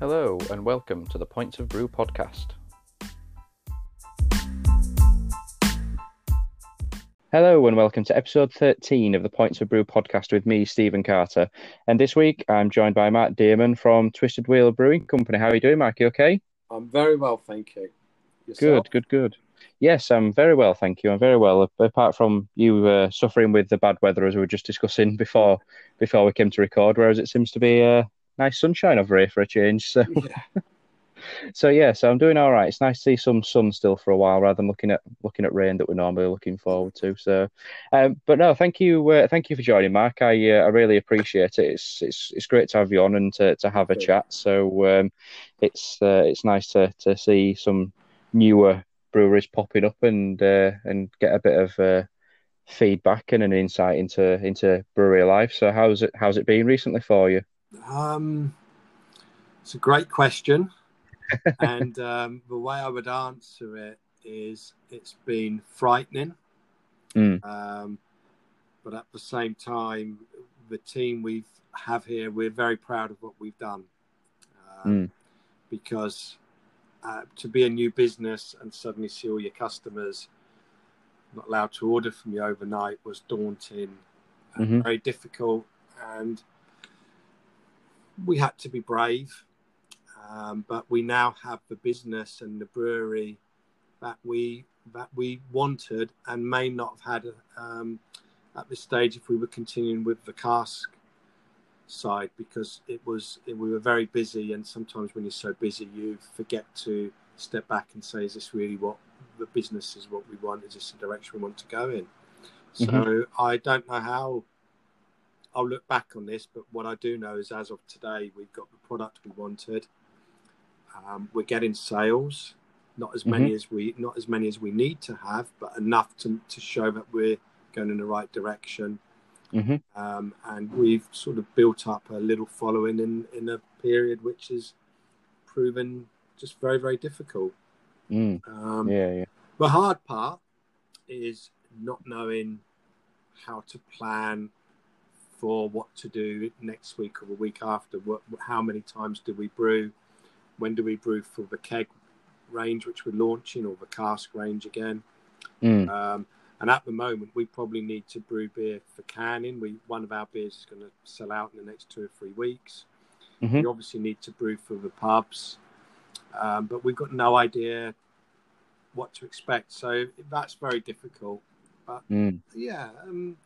Hello, and welcome to the Points of Brew podcast. Hello, and welcome to episode 13 of the Points of Brew podcast with me, Stephen Carter. And this week I'm joined by Mark Dearman from Twisted Wheel Brewing Company. How are you doing, Mark? You okay? I'm very well, thank you. Yourself? Good, good, good. Yes, I'm very well, thank you. I'm very well. Apart from you uh, suffering with the bad weather, as we were just discussing before before we came to record, whereas it seems to be uh, nice sunshine over here for a change. So, yeah. so yeah, so I'm doing all right. It's nice to see some sun still for a while, rather than looking at looking at rain that we're normally looking forward to. So, um, but no, thank you, uh, thank you for joining, Mark. I uh, I really appreciate it. It's it's it's great to have you on and to, to have a chat. So, um, it's uh, it's nice to to see some newer breweries popping up and uh, and get a bit of uh, feedback and an insight into into brewery life. So how's it how's it been recently for you? Um, it's a great question, and um, the way I would answer it is it's been frightening, mm. um, but at the same time, the team we have here, we're very proud of what we've done mm. because uh, to be a new business and suddenly see all your customers not allowed to order from you overnight was daunting mm-hmm. very difficult and we had to be brave um, but we now have the business and the brewery that we that we wanted and may not have had um, at this stage if we were continuing with the cask side because it was it, we were very busy and sometimes when you're so busy you forget to step back and say is this really what the business is what we want is this the direction we want to go in so mm-hmm. i don't know how i'll look back on this but what i do know is as of today we've got the product we wanted um, we're getting sales not as many mm-hmm. as we not as many as we need to have but enough to, to show that we're going in the right direction Mm-hmm. Um, and we've sort of built up a little following in, in a period which has proven just very, very difficult. Mm. Um, yeah, yeah. The hard part is not knowing how to plan for what to do next week or the week after. What, how many times do we brew? When do we brew for the keg range, which we're launching, or the cask range again? Mm. Um, and at the moment, we probably need to brew beer for canning. We one of our beers is going to sell out in the next two or three weeks. Mm-hmm. We obviously need to brew for the pubs, um, but we've got no idea what to expect. So that's very difficult. But mm. yeah, um,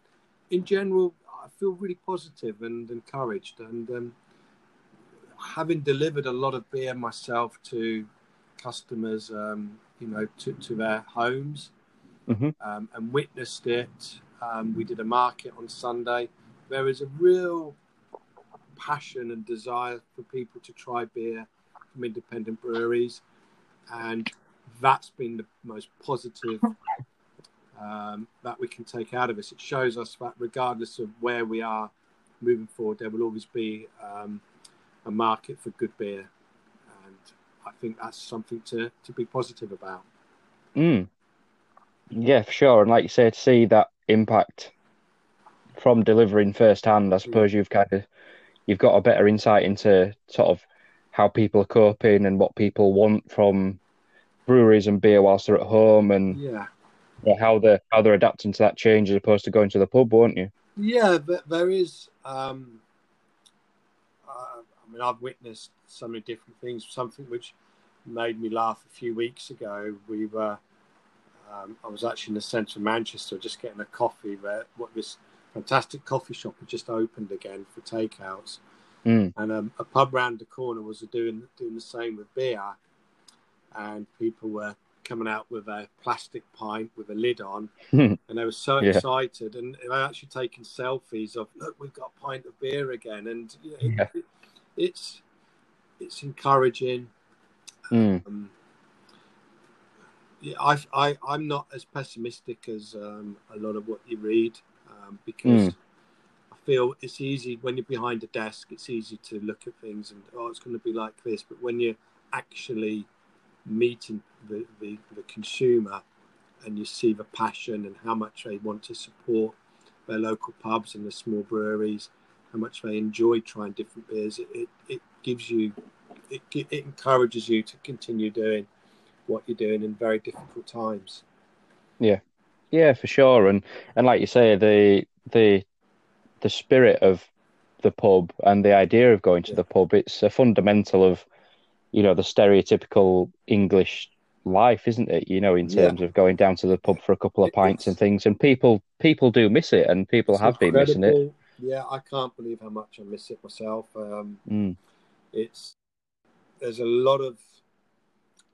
in general, I feel really positive and encouraged. And um, having delivered a lot of beer myself to customers, um, you know, to, to their homes mm-hmm. um, and witnessed it. Um, we did a market on Sunday. There is a real passion and desire for people to try beer from independent breweries, and that's been the most positive um, that we can take out of this. It shows us that regardless of where we are moving forward, there will always be um, a market for good beer, and I think that's something to to be positive about. Mm. Yeah, for sure. And like you say, to see that impact from delivering firsthand, I suppose you've kind of you've got a better insight into sort of how people are coping and what people want from breweries and beer whilst they're at home, and yeah, how they're how they're adapting to that change as opposed to going to the pub, won't you? Yeah, but there is. Um, uh, I mean, I've witnessed so many different things. Something which made me laugh a few weeks ago. We were um, I was actually in the centre of Manchester just getting a coffee there. What this fantastic coffee shop had just opened again for takeouts, mm. and um, a pub round the corner was doing doing the same with beer, and people were coming out with a plastic pint with a lid on, and they were so yeah. excited, and they were actually taking selfies of look, we've got a pint of beer again, and you know, yeah. it, it, it's it's encouraging. Mm. Um, yeah, I, I, I'm not as pessimistic as um, a lot of what you read um, because mm. I feel it's easy when you're behind a desk, it's easy to look at things and, oh, it's going to be like this. But when you're actually meeting the, the, the consumer and you see the passion and how much they want to support their local pubs and the small breweries, how much they enjoy trying different beers, it, it, it gives you it, it encourages you to continue doing what you're doing in very difficult times. Yeah, yeah, for sure. And and like you say, the the the spirit of the pub and the idea of going to yeah. the pub, it's a fundamental of you know the stereotypical English life, isn't it? You know, in terms yeah. of going down to the pub for a couple of pints it's, and things, and people people do miss it, and people have been missing it. Yeah, I can't believe how much I miss it myself. Um, mm. It's there's a lot of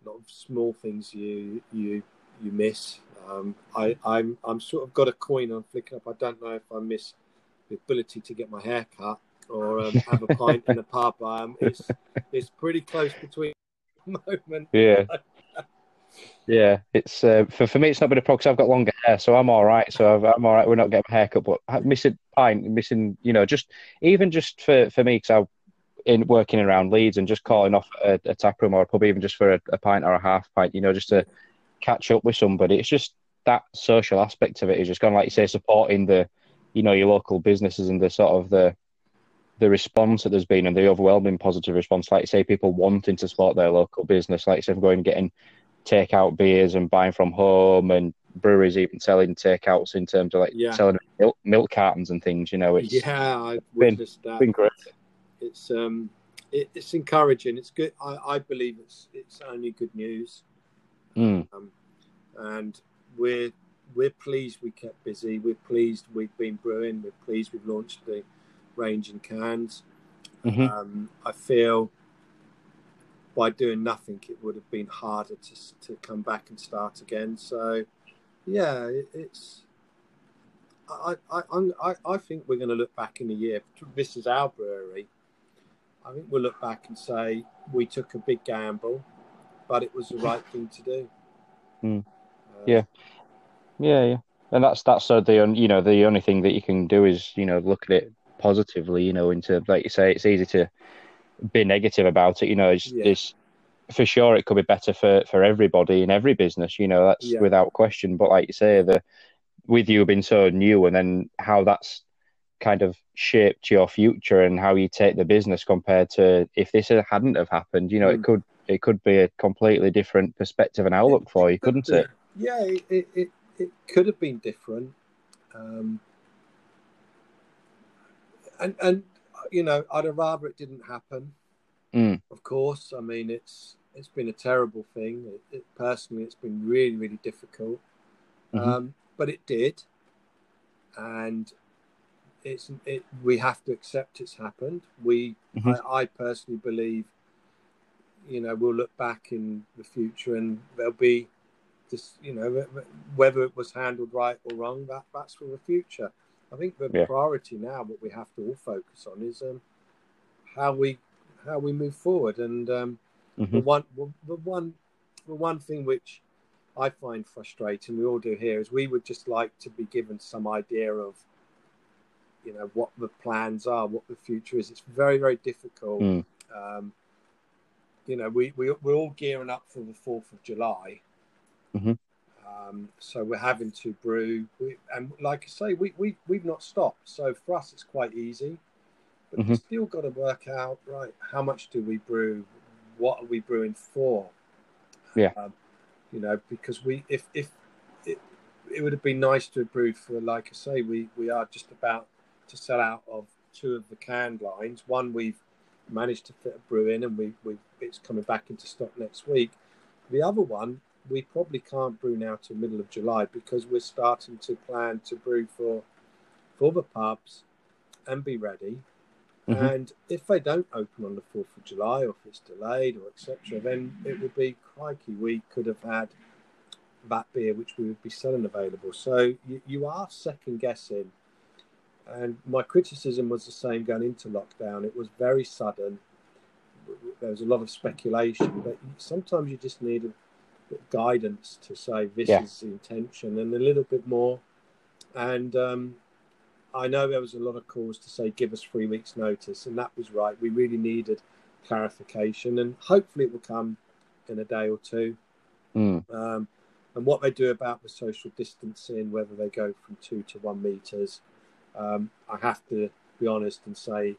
lot of small things you you you miss. Um, I I'm I'm sort of got a coin I'm flicking up. I don't know if I miss the ability to get my hair cut or um, have a pint in a pub. Um, it's it's pretty close between moment. Yeah. Yeah, it's uh, for for me. It's not been a problem because I've got longer hair, so I'm all right. So i am all right. We're not getting a haircut, but missing pint, missing, you know, just even just for for me because I in working around Leeds and just calling off a, a tap room or a pub, even just for a, a, pint or a half pint, you know, just to catch up with somebody. It's just that social aspect of it is just kind of like you say, supporting the, you know, your local businesses and the sort of the the response that there's been and the overwhelming positive response. Like say, people wanting to support their local business, like say, going and getting take out beers and buying from home and breweries even selling takeouts in terms of like yeah. selling milk, milk, cartons and things. You know, it's yeah, I've been, that. Been great. It's um, it, it's encouraging. It's good. I, I believe it's it's only good news. Mm. Um, and we're we're pleased we kept busy. We're pleased we've been brewing. We're pleased we've launched the range in cans. Mm-hmm. Um, I feel by doing nothing, it would have been harder to to come back and start again. So, yeah, it, it's. I, I, I, I think we're going to look back in a year. This is our brewery. I think we'll look back and say we took a big gamble, but it was the right thing to do. Mm. Uh, yeah, yeah, yeah, and that's that's so the you know the only thing that you can do is you know look at it positively. You know, into like you say, it's easy to be negative about it. You know, it's, yeah. it's for sure it could be better for for everybody in every business. You know, that's yeah. without question. But like you say, the with you being so new, and then how that's kind of shaped your future and how you take the business compared to if this hadn't have happened. You know, mm. it could it could be a completely different perspective and outlook it, for you, couldn't it? Yeah, it, it, it could have been different. Um, and and you know, I'd have rather it didn't happen. Mm. Of course, I mean it's it's been a terrible thing. It, it personally, it's been really really difficult, mm-hmm. um, but it did, and it's it. We have to accept it's happened. We, mm-hmm. I, I personally believe, you know, we'll look back in the future and there'll be this, you know, whether it was handled right or wrong, that that's for the future. I think the yeah. priority now, what we have to all focus on, is um, how we how we move forward. And um, mm-hmm. the one the one the one thing which I find frustrating, we all do here, is we would just like to be given some idea of you know what the plans are, what the future is. It's very very difficult. Mm. Um, you know, we, we we're all gearing up for the Fourth of July. Mm-hmm. Um, so we're having to brew, we, and like I say, we, we we've not stopped. So for us, it's quite easy, but mm-hmm. we've still got to work out right. How much do we brew? What are we brewing for? Yeah, um, you know, because we if if it, it would have been nice to have brewed for, like I say, we we are just about to sell out of two of the canned lines. One we've managed to fit a brew in, and we we it's coming back into stock next week. The other one we probably can't brew now till middle of July because we're starting to plan to brew for for the pubs and be ready. Mm-hmm. And if they don't open on the fourth of July, or if it's delayed, or etc., then it would be crikey. We could have had that beer which we would be selling available. So you, you are second guessing. And my criticism was the same going into lockdown. It was very sudden. There was a lot of speculation, but sometimes you just need a guidance to say this yeah. is the intention and a little bit more. And um, I know there was a lot of calls to say give us three weeks' notice, and that was right. We really needed clarification, and hopefully it will come in a day or two. Mm. Um, and what they do about the social distancing, whether they go from two to one meters, um, I have to be honest and say,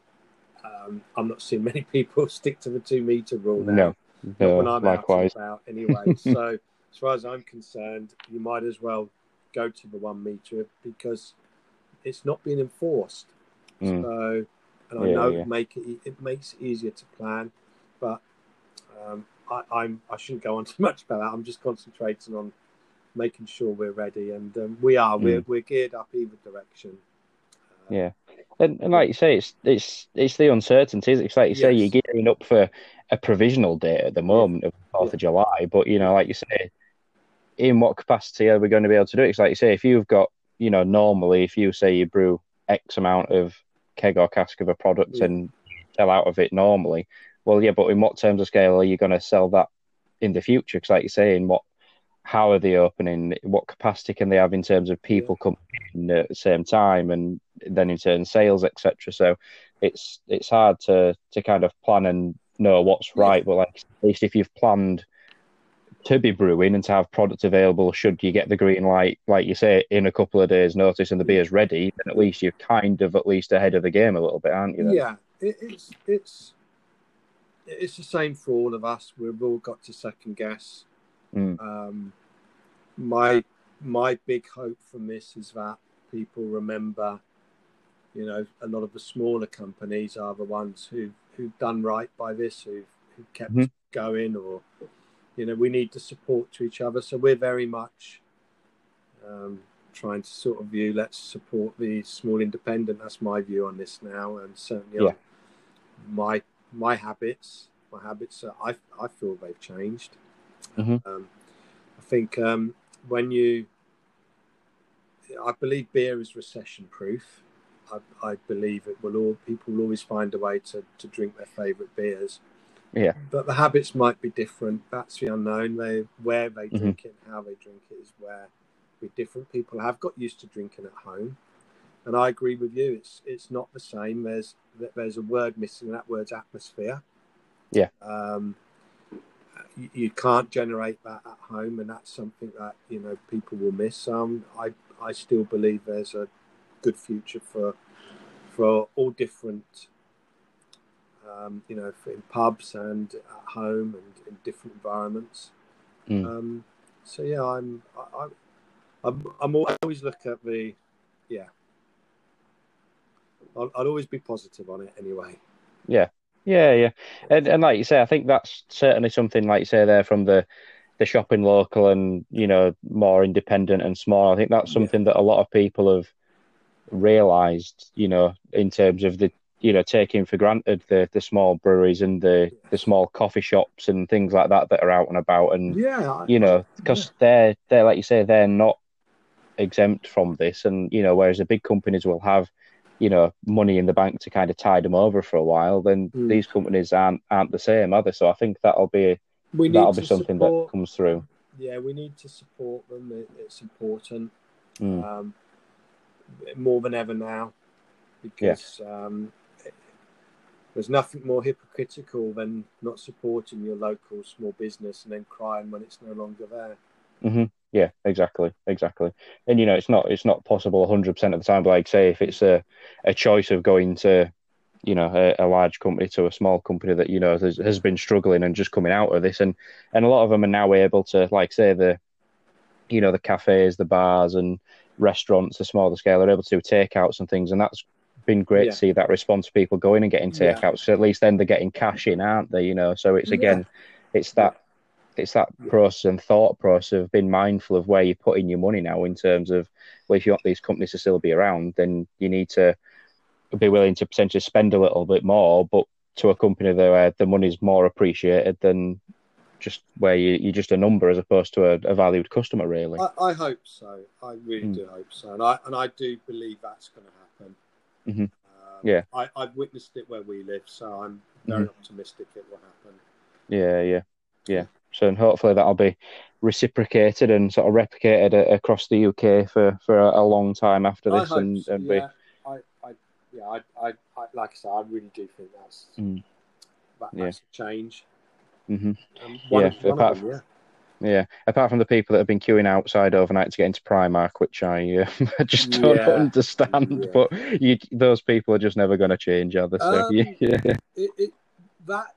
um, I'm not seeing many people stick to the two meter rule now. No, no when I'm likewise. out anyway. so as far as I'm concerned, you might as well go to the one meter because it's not being enforced. Mm. So, and I Yeah, know yeah. it make it it makes it easier to plan, but um, I, I'm I shouldn't go on too much about that. I'm just concentrating on making sure we're ready, and um, we are. We're we're geared up either direction. Uh, Mm. Yeah. And, and like you say, it's it's it's the uncertainty. It's like you say, you're gearing up for a provisional date at the moment of Fourth Yeah. of July. But you know, like you say, in what capacity are we going to be able to do it? It's like you say, if you've got, you know, normally if you say you brew X amount of keg or cask of a product Yeah. and sell out of it normally, well, yeah, but in what terms of scale are you going to sell that in the future? Because like you say, in what how are they opening? What capacity can they have in terms of people coming in at the same time, and then in turn sales, etc. So it's it's hard to to kind of plan and know what's right. But like at least if you've planned to be brewing and to have product available, should you get the green light, like you say, in a couple of days' notice, and the beer's ready, then at least you're kind of at least ahead of the game a little bit, aren't you? Then? Yeah, it, it's it's it's the same for all of us. We've all got to second guess. Mm. Um, my my big hope from this is that people remember, you know, a lot of the smaller companies are the ones who who've done right by this, who who kept Mhm. going, or you know, we need to support to each other. So we're very much um, trying to sort of view. Let's support the small independent. That's my view on this now, and certainly Yeah. my my habits. My habits, are, I I feel they've changed. Mhm. Um, I think um, when you, I believe beer is recession proof. I, I believe it will all people will always find a way to, to drink their favourite beers. Yeah. But the habits might be different. That's the unknown. They where they Mhm. drink it, and how they drink it is where we different. People have got used to drinking at home, and I agree with you. It's it's not the same. There's there's a word missing. and That word's atmosphere. Yeah. Um, you, you can't generate that at home, and that's something that you know people will miss. Um, I I still believe there's a good future for for all different, um, you know, in pubs and at home and in different environments. Mm. Um, so yeah, I'm I, I, I'm I'm always look at the yeah. I'll, I'll always be positive on it anyway. Yeah, yeah, yeah, and and like you say, I think that's certainly something like you say there from the the shopping local and you know more independent and small. I think that's Yeah. something that a lot of people have realised, you know, in terms of the you know taking for granted the the small breweries and the the small coffee shops and things like that that are out and about and Yeah, you know because they're they're like you say they're not exempt from this and you know whereas the big companies will have you know money in the bank to kind of tide them over for a while then Mm. these companies aren't aren't the same are they so i think that'll be we need that'll be something support, that comes through Yeah, we need to support them. It, it's important Mm. um, more than ever now because um, it- there's nothing more hypocritical than not supporting your local small business and then crying when it's no longer there. hmm yeah exactly exactly and you know it's not it's not possible 100% of the time but like say if it's a a choice of going to you know a, a large company to a small company that you know has, has been struggling and just coming out of this and and a lot of them are now able to like say the you know the cafes the bars and restaurants the smaller scale are able to do takeouts and things and that's been great Yeah. to see that response people going and getting Yeah. takeouts so at least then they're getting cash in aren't they you know so it's Yeah. again it's that it's that process and thought process of being mindful of where you're putting your money now in terms of well if you want these companies to still be around then you need to be willing to potentially spend a little bit more but to a company where the money's more appreciated than just where you, you're just a number as opposed to a, a valued customer really I, I hope so. I really Mm. do hope so, and I and I do believe that's going to happen. Mhm. Um, Yeah. I, I've witnessed it where we live, so I'm very Mm-hmm. optimistic it will happen. yeah yeah yeah so and hopefully that'll be reciprocated and sort of replicated a, across the UK for, for a, long time after this and, so, and be yeah. I, I, yeah, I, I, I, like I said, I really do think that's Mm. that, Yeah. that's a change. Mhm. Um, one Yeah, one apart them, yeah. Yeah, apart from the people that have been queuing outside overnight to get into Primark, which I, uh, just don't yeah. understand. Yeah. But you, those people are just never going to change, are they? So, um, yeah, it, it, that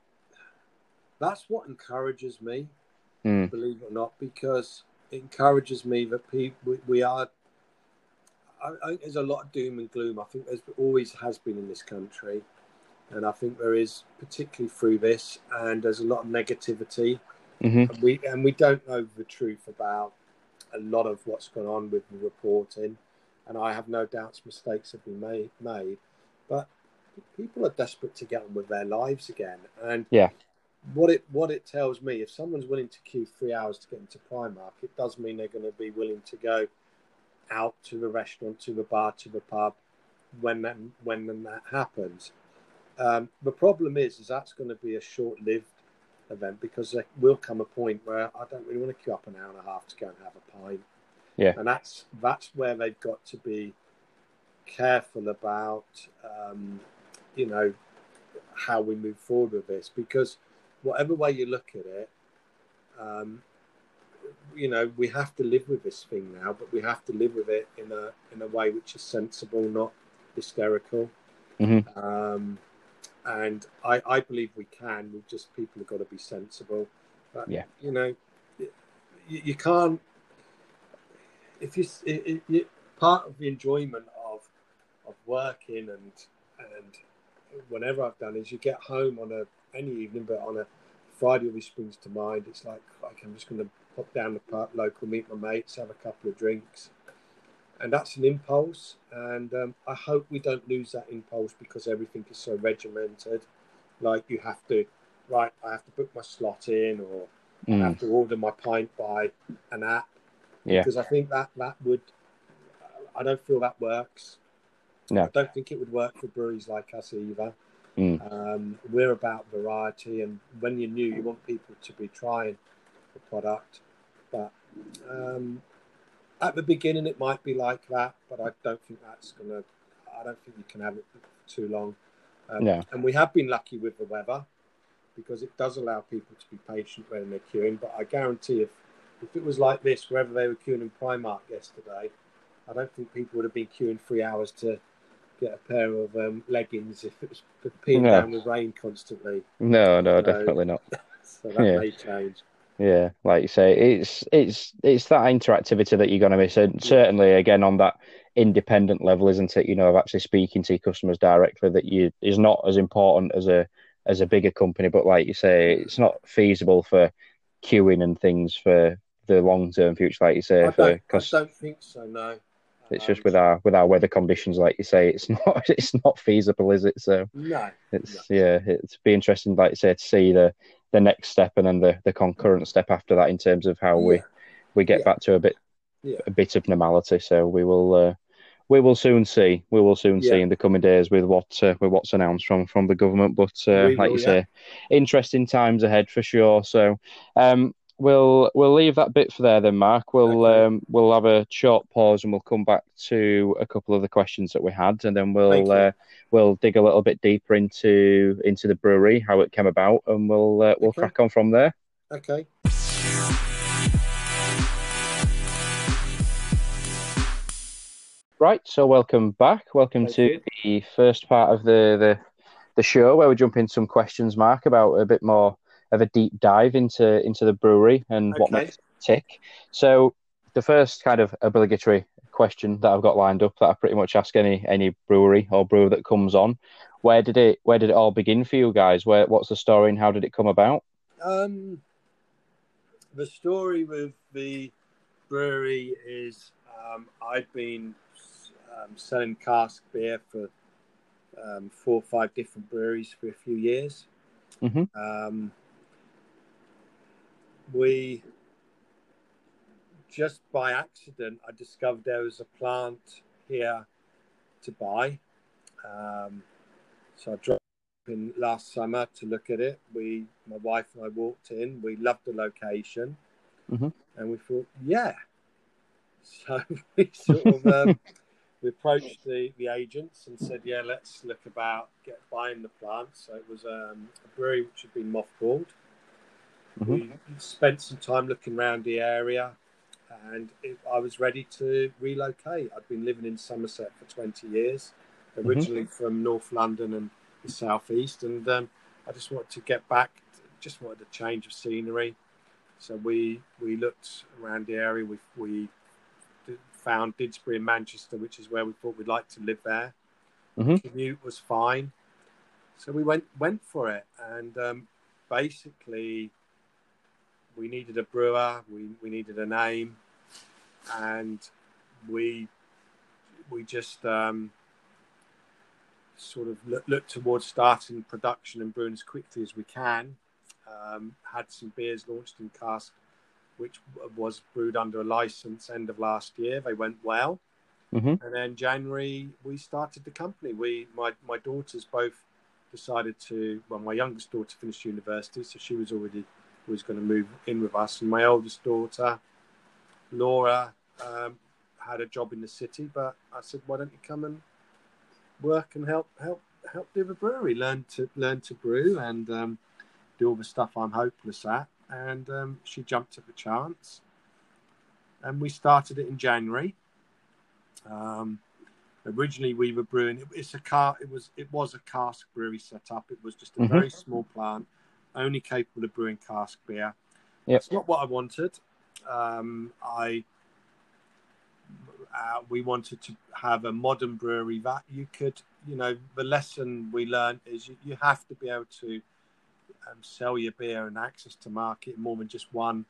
that's what encourages me, mm. believe it or not, because it encourages me that people we are. I, I think there's a lot of doom and gloom. I think there's always has been in this country, and I think there is particularly through this, and there's a lot of negativity Mm-hmm. And we and we don't know the truth about a lot of what's gone on with the reporting, and I have no doubts mistakes have been made. Made, but people are desperate to get on with their lives again. And yeah, what it what it tells me, if someone's willing to queue three hours to get into Primark, it does mean they're going to be willing to go out to the restaurant, to the bar, to the pub when that when that happens. Um, the problem is, is that's going to be a short-lived event because there will come a point where I don't really want to queue up an hour and a half to go and have a pint. Yeah, and that's that's where they've got to be careful about, um, you know, how we move forward with this because whatever way you look at it, um, you know, we have to live with this thing now, but we have to live with it in a in a way which is sensible, not hysterical. Mm-hmm. Um, and I, I believe we can. We just people have got to be sensible. But, yeah, you know, you, you can't. If you, it, it, part of the enjoyment of of working and and whenever I've done is you get home on a any evening, but on a Friday always springs to mind. It's like, like I'm just going to pop down the park, local, meet my mates, have a couple of drinks, and that's an impulse. And um, I hope we don't lose that impulse because everything is so regimented. Like you have to, right? I have to book my slot in, or mm. I have to order my pint by an app. Yeah. Because I think that that would, I don't feel that works. No. I don't think it would work for breweries like us either. Mm. Um, we're about variety, and when you're new, you want people to be trying the product. But um, at the beginning it might be like that, but I don't think that's gonna. I don't think you can have it for too long. Um, yeah. And we have been lucky with the weather because it does allow people to be patient when they're queuing. But I guarantee if if it was like this wherever they were queuing in Primark yesterday, I don't think people would have been queuing three hours to get a pair of um, leggings if it was peeing no. down with rain constantly. No, no, so, definitely not. so that yeah. may change. Yeah, like you say, it's it's it's that interactivity that you're going to miss, and certainly again on that independent level, isn't it? You know, of actually speaking to your customers directly that you is not as important as a as a bigger company, but like you say, it's not feasible for queuing and things for the long term future, like you say. I don't, I don't think so. No, it's just with our with our weather conditions, like you say, it's not it's not feasible, is it? So no, it's no. yeah, it's be interesting, like you say, to see the the next step and then the, the concurrent step after that in terms of how yeah. we we get yeah. back to a bit yeah. a bit of normality. So we will uh, we will soon see. We will soon see in the coming days with what uh, with what's announced from from the government. But uh, like you say, interesting times ahead for sure. So um, we'll we'll leave that bit for there then, Mark. We'll okay. um, we'll have a short pause and we'll come back to a couple of the questions that we had, and then we'll uh, we'll dig a little bit deeper into into the brewery, how it came about, and we'll uh, we'll okay. crack on from there. Okay. Right, so welcome back. Welcome Thank to you. the first part of the, the the show where we jump into some questions, Mark, about a bit more of a deep dive into into the brewery and okay. what makes it tick. So the first kind of obligatory question that I've got lined up that I pretty much ask any any brewery or brewer that comes on, where did it where did it all begin for you guys? Where what's the story and how did it come about? Um, the story with the brewery is um, I've been um, selling cask beer for um, four or five different breweries for a few years. Mm-hmm. Um, we just by accident I discovered there was a plant here to buy. Um, so I dropped in last summer to look at it. We, my wife and I, walked in. We loved the location, mm-hmm. and we thought, yeah. So we sort of um, we approached the, the agents and said, yeah, let's look about get buying the plant. So it was um, a brewery which had been mothballed Mm-hmm. We spent some time looking around the area, and it, I was ready to relocate. I'd been living in Somerset for 20 years, mm-hmm. originally mm-hmm. from North London and the southeast, and um, I just wanted to get back. Just wanted a change of scenery. So we we looked around the area. We we found Didsbury in Manchester, which is where we thought we'd like to live there. Mm-hmm. Commute was fine, so we went went for it, and um, basically we needed a brewer, we we needed a name, and we we just um, sort of look, look, towards starting production and brewing as quickly as we can. Um, had some beers launched in cask which was brewed under a license end of last year. They went well. Mm-hmm. And then January, we started the company. We, my, my daughters both decided to, well, my youngest daughter finished university, so she was already was going to move in with us. And my oldest daughter, Laura, um, had a job in the city, but I said, why don't you come and work and help help help do the brewery, learn to learn to brew and um, do all the stuff I'm hopeless at and um, she jumped at the chance. And we started it in January. Um, originally, we were brewing. It, it's a car. It was it was a cask brewery setup. It was just a mm-hmm. very small plant, only capable of brewing cask beer. Yep. It's not what I wanted. Um, I uh, we wanted to have a modern brewery that you could, you know, the lesson we learned is you, you have to be able to um, sell your beer and access to market more than just one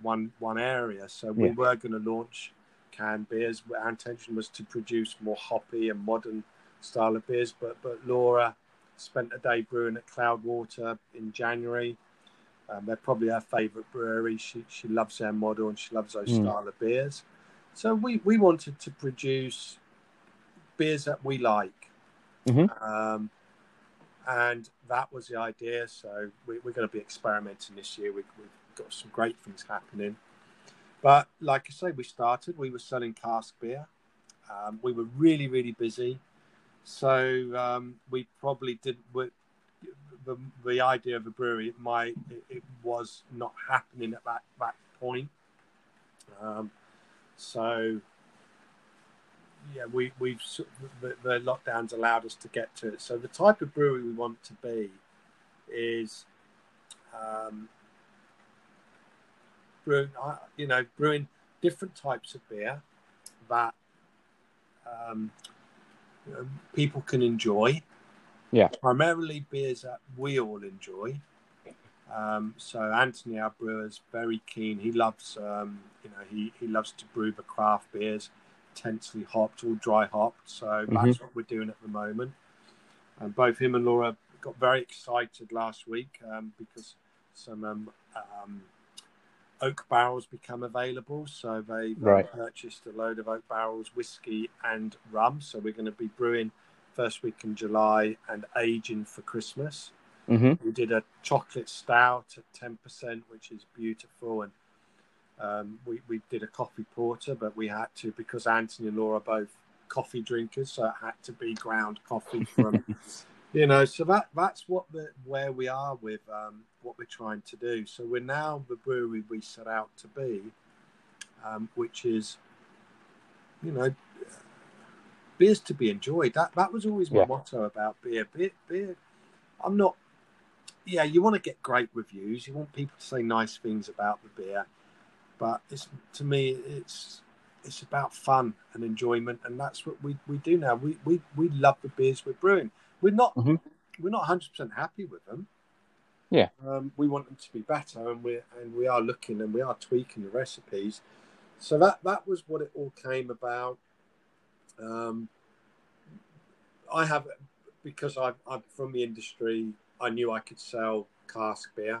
one one area. So we yeah. were going to launch canned beers. Our intention was to produce more hoppy and modern style of beers, but but Laura spent a day brewing at Cloudwater in January. Um, they're probably her favourite brewery. She she loves their model and she loves those mm. style of beers. So we we wanted to produce beers that we like. Mm-hmm. Um, and that was the idea. So we, are going to be experimenting this year. We, have got some great things happening. But like I say, we started. We were selling cask beer. Um, we were really, really busy. So um, we probably did. not the, the idea of a brewery, it might it, it, was not happening at that that point. Um, so yeah, we we've the, the, lockdowns allowed us to get to it. So the type of brewery we want to be is, um, brewing, you know, brewing different types of beer that um, know, people can enjoy. Yeah, primarily beers that we all enjoy. Um, so Anthony, our brewer, is very keen. He loves, um, you know, he, he loves to brew the craft beers intensely hopped or dry hopped. So mm-hmm. that's what we're doing at the moment. And both him and Laura got very excited last week um, because some um, um, oak barrels become available. So they right. purchased a load of oak barrels, whiskey and rum. So we're going to be brewing first week in July and aging for Christmas. Mm-hmm. We did a chocolate stout at ten percent, which is beautiful, and um, we, we did a coffee porter, but we had to because Anthony and Laura are both coffee drinkers, so it had to be ground coffee from, you know. So that that's what the where we are with um, what we're trying to do. So we're now the brewery we set out to be, um, which is, you know, beers to be enjoyed. That that was always my yeah. motto about beer. Beer, beer. I'm not. Yeah, you want to get great reviews. You want people to say nice things about the beer but it's to me it's it's about fun and enjoyment and that's what we, we do now we, we we love the beers we're brewing we're not mm-hmm. we're not 100% happy with them yeah um, we want them to be better and we and we are looking and we are tweaking the recipes so that that was what it all came about um, i have because i i'm from the industry i knew i could sell cask beer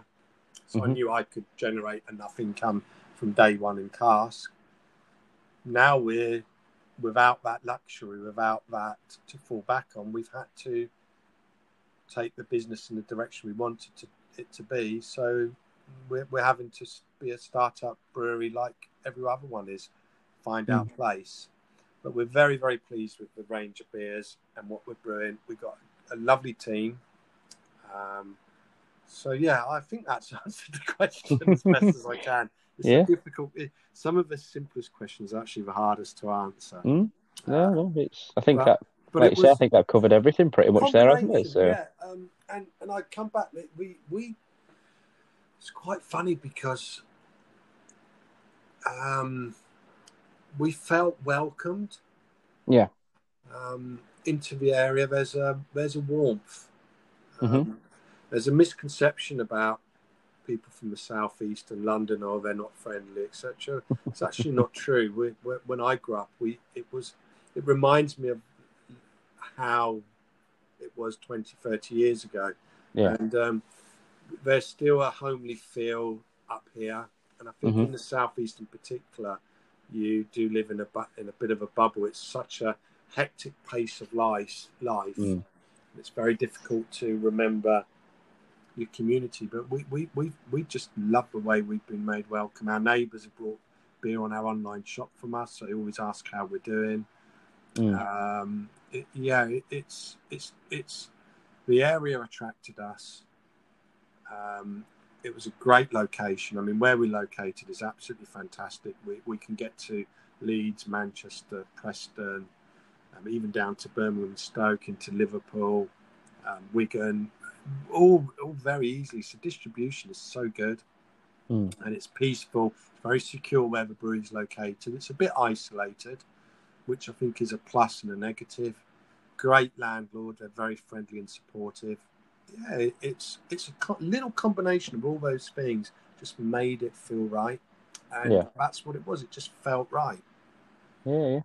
so mm-hmm. i knew i could generate enough income from day one in cask. Now we're without that luxury, without that to fall back on. We've had to take the business in the direction we wanted to, it to be. So we're, we're having to be a startup brewery like every other one is, find mm. our place. But we're very, very pleased with the range of beers and what we're brewing. We've got a lovely team. Um, so yeah, I think that's answered the question as best as I can. It's Yeah. difficult. Some of the simplest questions are actually the hardest to answer. Mm. No, no, it's. I think But- that, But like say, I think that covered everything pretty much there, hasn't it? So, Yeah, um, and and I come back. We we. It's quite funny because um, we felt welcomed. Yeah. Um, into the area, there's a there's a warmth. Um, Mhm. There's a misconception about people from the southeast and London, or they're not friendly, etc. It's actually not true. We, we, when I grew up, we it was it reminds me of how it was 20, 30 years ago. Yeah. And um, there's still a homely feel up here. And I think Mhm. in the southeast in particular, you do live in a bu- in a bit of a bubble. It's such a hectic pace of life. Life. Mm. It's very difficult to remember your community. But we we we we just love the way we've been made welcome. Our neighbours have brought beer on our online shop from us, so they always ask how we're doing. Mm. Um, it, yeah, it, it's it's it's the area attracted us. Um, it was a great location. I mean, where we're located is absolutely fantastic. We we can get to Leeds, Manchester, Preston, um, even down to Birmingham, Stoke, into Liverpool, um, Wigan, all all very easily. So distribution is so good, Mm. and it's peaceful. It's very secure where the brewery is located. It's a bit isolated, which I think is a plus and a negative. Great landlord. They're very friendly and supportive. Yeah, it's it's a co- little combination of all those things just made it feel right, and Yeah. that's what it was. It just felt right. Yeah, yeah.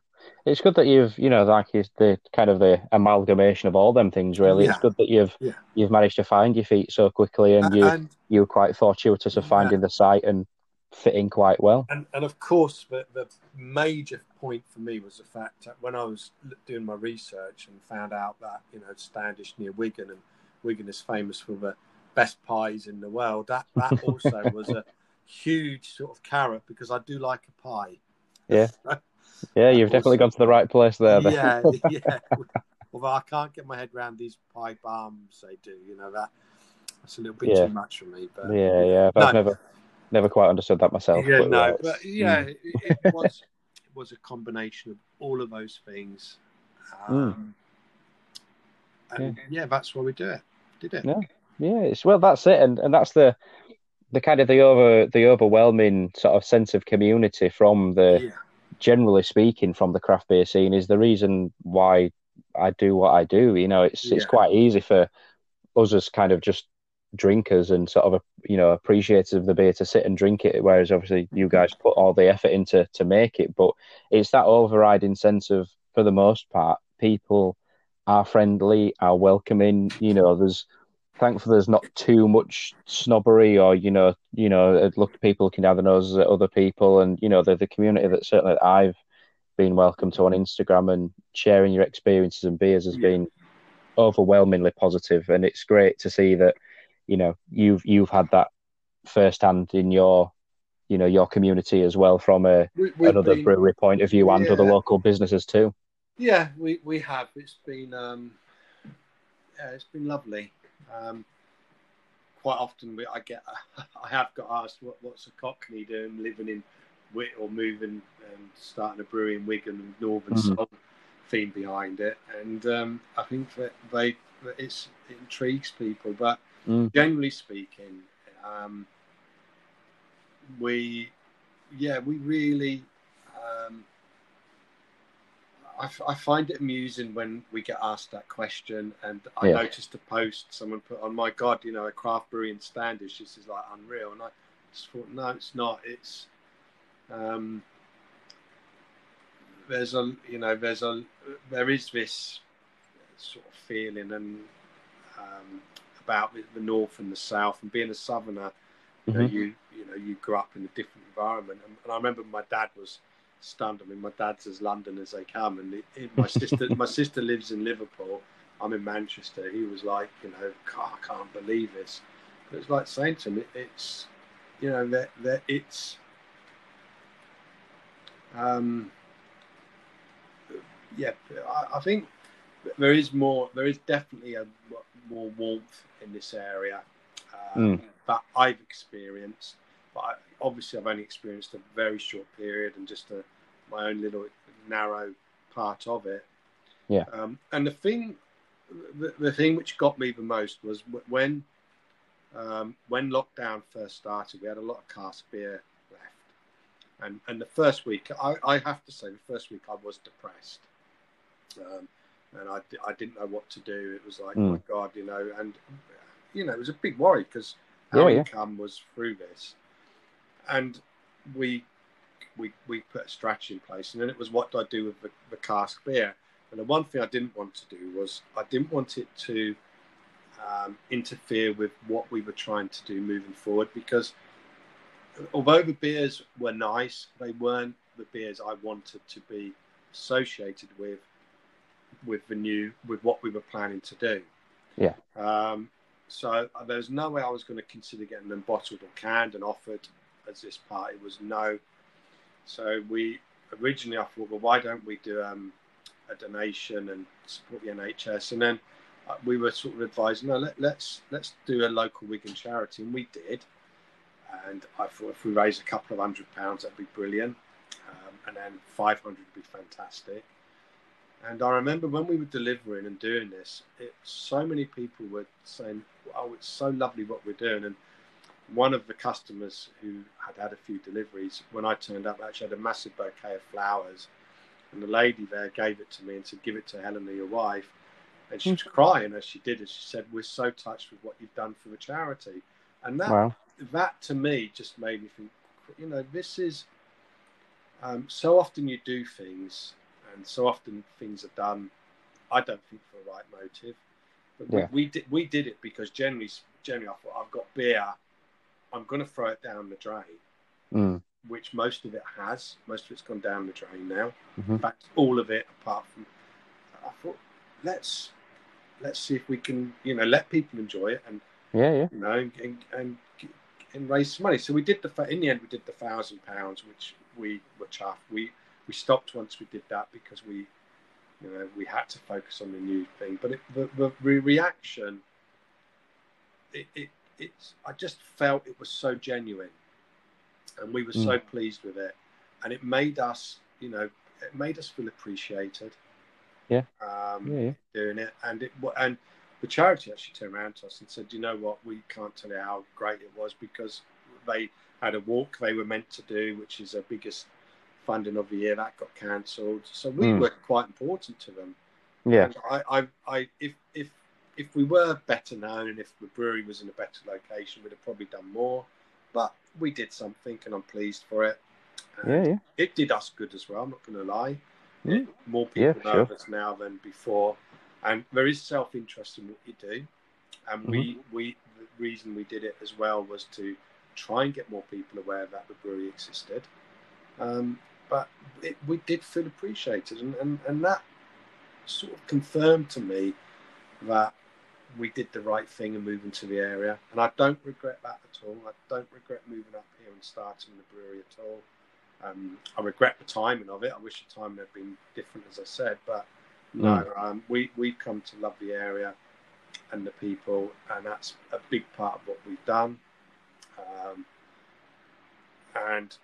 It's good that you've, you know, like it's the kind of the amalgamation of all them things. Really, it's good that you've Yeah. you've managed to find your feet so quickly, and you and you were quite fortuitous of Yeah. finding the site and fitting quite well. and, and of course, the, the major point for me was the fact that when I was doing my research and found out that you know Standish near Wigan and Wigan is famous for the best pies in the world. That that also was a huge sort of carrot because I do like a pie. Yeah. Yeah, you've definitely gone to the right place there. then. yeah, yeah. Although I can't get my head around these pie barms they do, you know that that's a little bit Yeah. too much for me. But yeah, yeah. But I've never never quite understood that myself. yeah, but no, yeah, but yeah, mm. it, it was it was a combination of all of those things. Um, And yeah. that's why we do it. Did it? Yeah. Yeah, it's well that's it and, and that's the the kind of the over the overwhelming sort of sense of community from the Yeah. Generally speaking from the craft beer scene is the reason why I do what I do. You know, it's it's quite easy for us as kind of just drinkers and sort of you know appreciators of the beer to sit and drink it, whereas obviously you mm-hmm. guys put all the effort into to make it. But it's that overriding sense of, for the most part, people are friendly, are welcoming. You know, there's thankfully there's not too much snobbery or you know you know look people can have their noses at other people and you know the the community that certainly I've been welcome to on Instagram and sharing your experiences and beers has Yeah. been overwhelmingly positive and it's great to see that you know you've you've had that firsthand in your you know your community as well from a We, another been- brewery point of view and Yeah. other local businesses too Yeah, we, we have. It's been um, yeah, it's been lovely. Um, quite often we, I get I have got asked what, what's a Cockney doing living in Wit or moving and starting a brewery in Wigan with Northern Mhm. Soul theme behind it, and um, I think that they that it's it intrigues people. But Mm. generally speaking, um, we yeah we really. Um, I, f- I find it amusing when we get asked that question, and I Yeah. noticed a post someone put on. My God, you know, a craft brewery in Standish. This is like unreal, and I just thought, no, it's not. It's um, there's a you know there's a there is this sort of feeling and um, about the, the north and the south, and being a southerner, you know, Mhm. you you know you grew up in a different environment, and, and I remember my dad was stunned. I mean, my dad's as London as they come, and it, it, my sister my sister lives in Liverpool. I'm in Manchester. He was like, you know, God, I can't believe this. But it's like saying to him, it, it's, you know, that that it's, um, yeah, I, I think there is more. There is definitely a more warmth in this area. um, mm. that I've experienced. But I, obviously, I've only experienced a very short period and just a, my own little narrow part of it. Yeah. Um, and the thing, the, the thing which got me the most was when um, when lockdown first started, we had a lot of cask beer left, and and the first week, I, I have to say, the first week I was depressed, um, and I, I didn't know what to do. It was like, mm. my God, you know, and you know, it was a big worry because our yeah, income was through this, and we we we put a strategy in place, and then it was what do I do with the, the cask beer? And the one thing I didn't want to do was I didn't want it to um, interfere with what we were trying to do moving forward because although the beers were nice, they weren't the beers I wanted to be associated with with the new with what we were planning to do. Yeah. Um, so uh, there was no way I was going to consider getting them bottled or canned and offered as this party was no. So we originally I thought, well, why don't we do um, a donation and support the NHS? And then uh, we were sort of advised, no, let, let's let's do a local Wigan charity, and we did. And I thought if we raise a couple of hundred pounds, that'd be brilliant, um, and then five hundred would be fantastic. And I remember when we were delivering and doing this, it, so many people were saying, "Oh, it's so lovely what we're doing." And one of the customers who had had a few deliveries, when I turned up, actually had a massive bouquet of flowers, and the lady there gave it to me and said, "Give it to Helena, your wife." And she was mm. crying as she did it. She said, "We're so touched with what you've done for the charity," and that wow. that to me just made me think, you know, this is um, so often you do things, and so often things are done. I don't think for the right motive, but yeah. we, we, did we did it because generally, generally, I thought I've got beer, I'm going to throw it down the drain. Mm. Which most of it has. Most of it's gone down the drain now. Mm-hmm. In fact, all of it, apart from, I thought, let's let's see if we can, you know, let people enjoy it and yeah, yeah, you know, and, and, and raise some money. So we did the in the end we did the thousand pounds, which we were chuffed. We we stopped once we did that because we, you know, we had to focus on the new thing. But it, the, the reaction, it, it it's I just felt it was so genuine, and we were mm. so pleased with it, and it made us, you know, it made us feel appreciated. Yeah. Um, yeah, yeah. Doing it, and it and the charity actually turned around to us and said, "You know what? We can't tell you how great it was because they had a walk they were meant to do, which is the biggest funding of the year that got cancelled. So we mm. were quite important to them. Yeah. And I, I, I, if if if we were better known and if the brewery was in a better location, we'd have probably done more. But we did something, and I'm pleased for it. Yeah, yeah. It did us good as well. I'm not going to lie. Mm. More people yeah, know sure. us now than before, and there is self interest in what you do. And mm-hmm. we we the reason we did it as well was to try and get more people aware that the brewery existed. Um, but it, we did feel appreciated, and, and, and that sort of confirmed to me that we did the right thing and moving to the area. And I don't regret that at all. I don't regret moving up here and starting the brewery at all. Um, I regret the timing of it. I wish the timing had been different, as I said. But no, mm. um, we we've come to love the area and the people, and that's a big part of what we've done. Um, and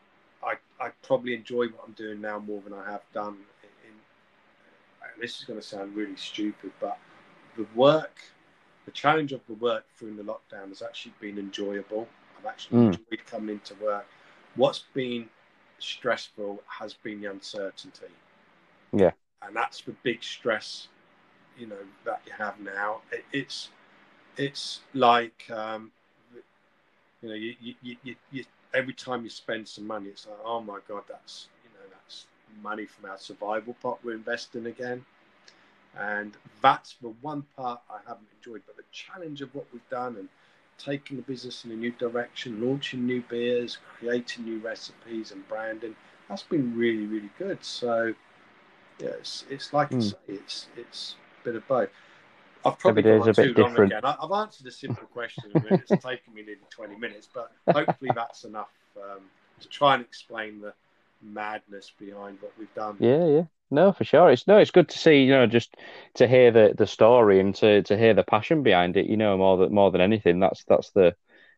I I probably enjoy what I'm doing now more than I have done. In, in this is going to sound really stupid, but the work, the challenge of the work through the lockdown has actually been enjoyable. I've actually mm. enjoyed coming into work. What's been stressful has been the uncertainty. Yeah. And that's the big stress, you know, that you have now. It, it's it's like um, you know, you, you, you, you, every time you spend some money, it's like, oh my god, that's you know, that's money from our survival pot we're investing again. And that's the one part I haven't enjoyed. But the challenge of what we've done and taking the business in a new direction, launching new beers, creating new recipes and branding. That's been really, really good. So, yeah, it's, it's like mm. I say, it's it's a bit of both. I've probably gone on too long different. again. I, have answered a simple question and it's taken me nearly 20 minutes, but hopefully that's enough um, to try and explain the, madness behind what we've done. Yeah, yeah. No, for sure. It's no, it's good to see, you know, just to hear the the story and to to hear the passion behind it, you know, more than more than anything. That's that's the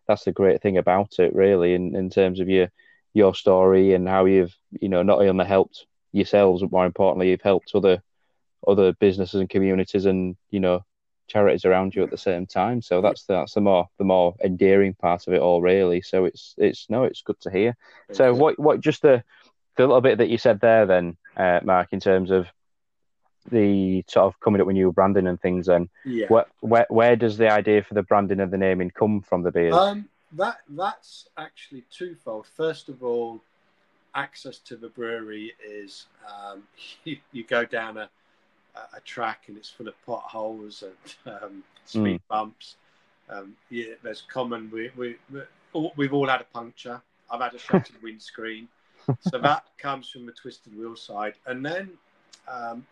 that's the great thing about it, really, in, in terms of your your story and how you've, you know, not only helped yourselves, but more importantly, you've helped other other businesses and communities and, you know, charities around you at the same time. So that's the, that's the more the more endearing part of it all, really. So it's it's no, it's good to hear. So what what just the the little bit that you said there, then, uh, Mark, in terms of the sort of coming up with new branding and things, then, Yeah. where, where where does the idea for the branding and the naming come from? The beers. Um, that that's actually twofold. First of all, access to the brewery is um, you, you go down a, a track and it's full of potholes and um, speed bumps. Um, yeah, there's common. We we we we've all had a puncture. I've had a shattered windscreen. So that comes from the twisted wheel side, and then um,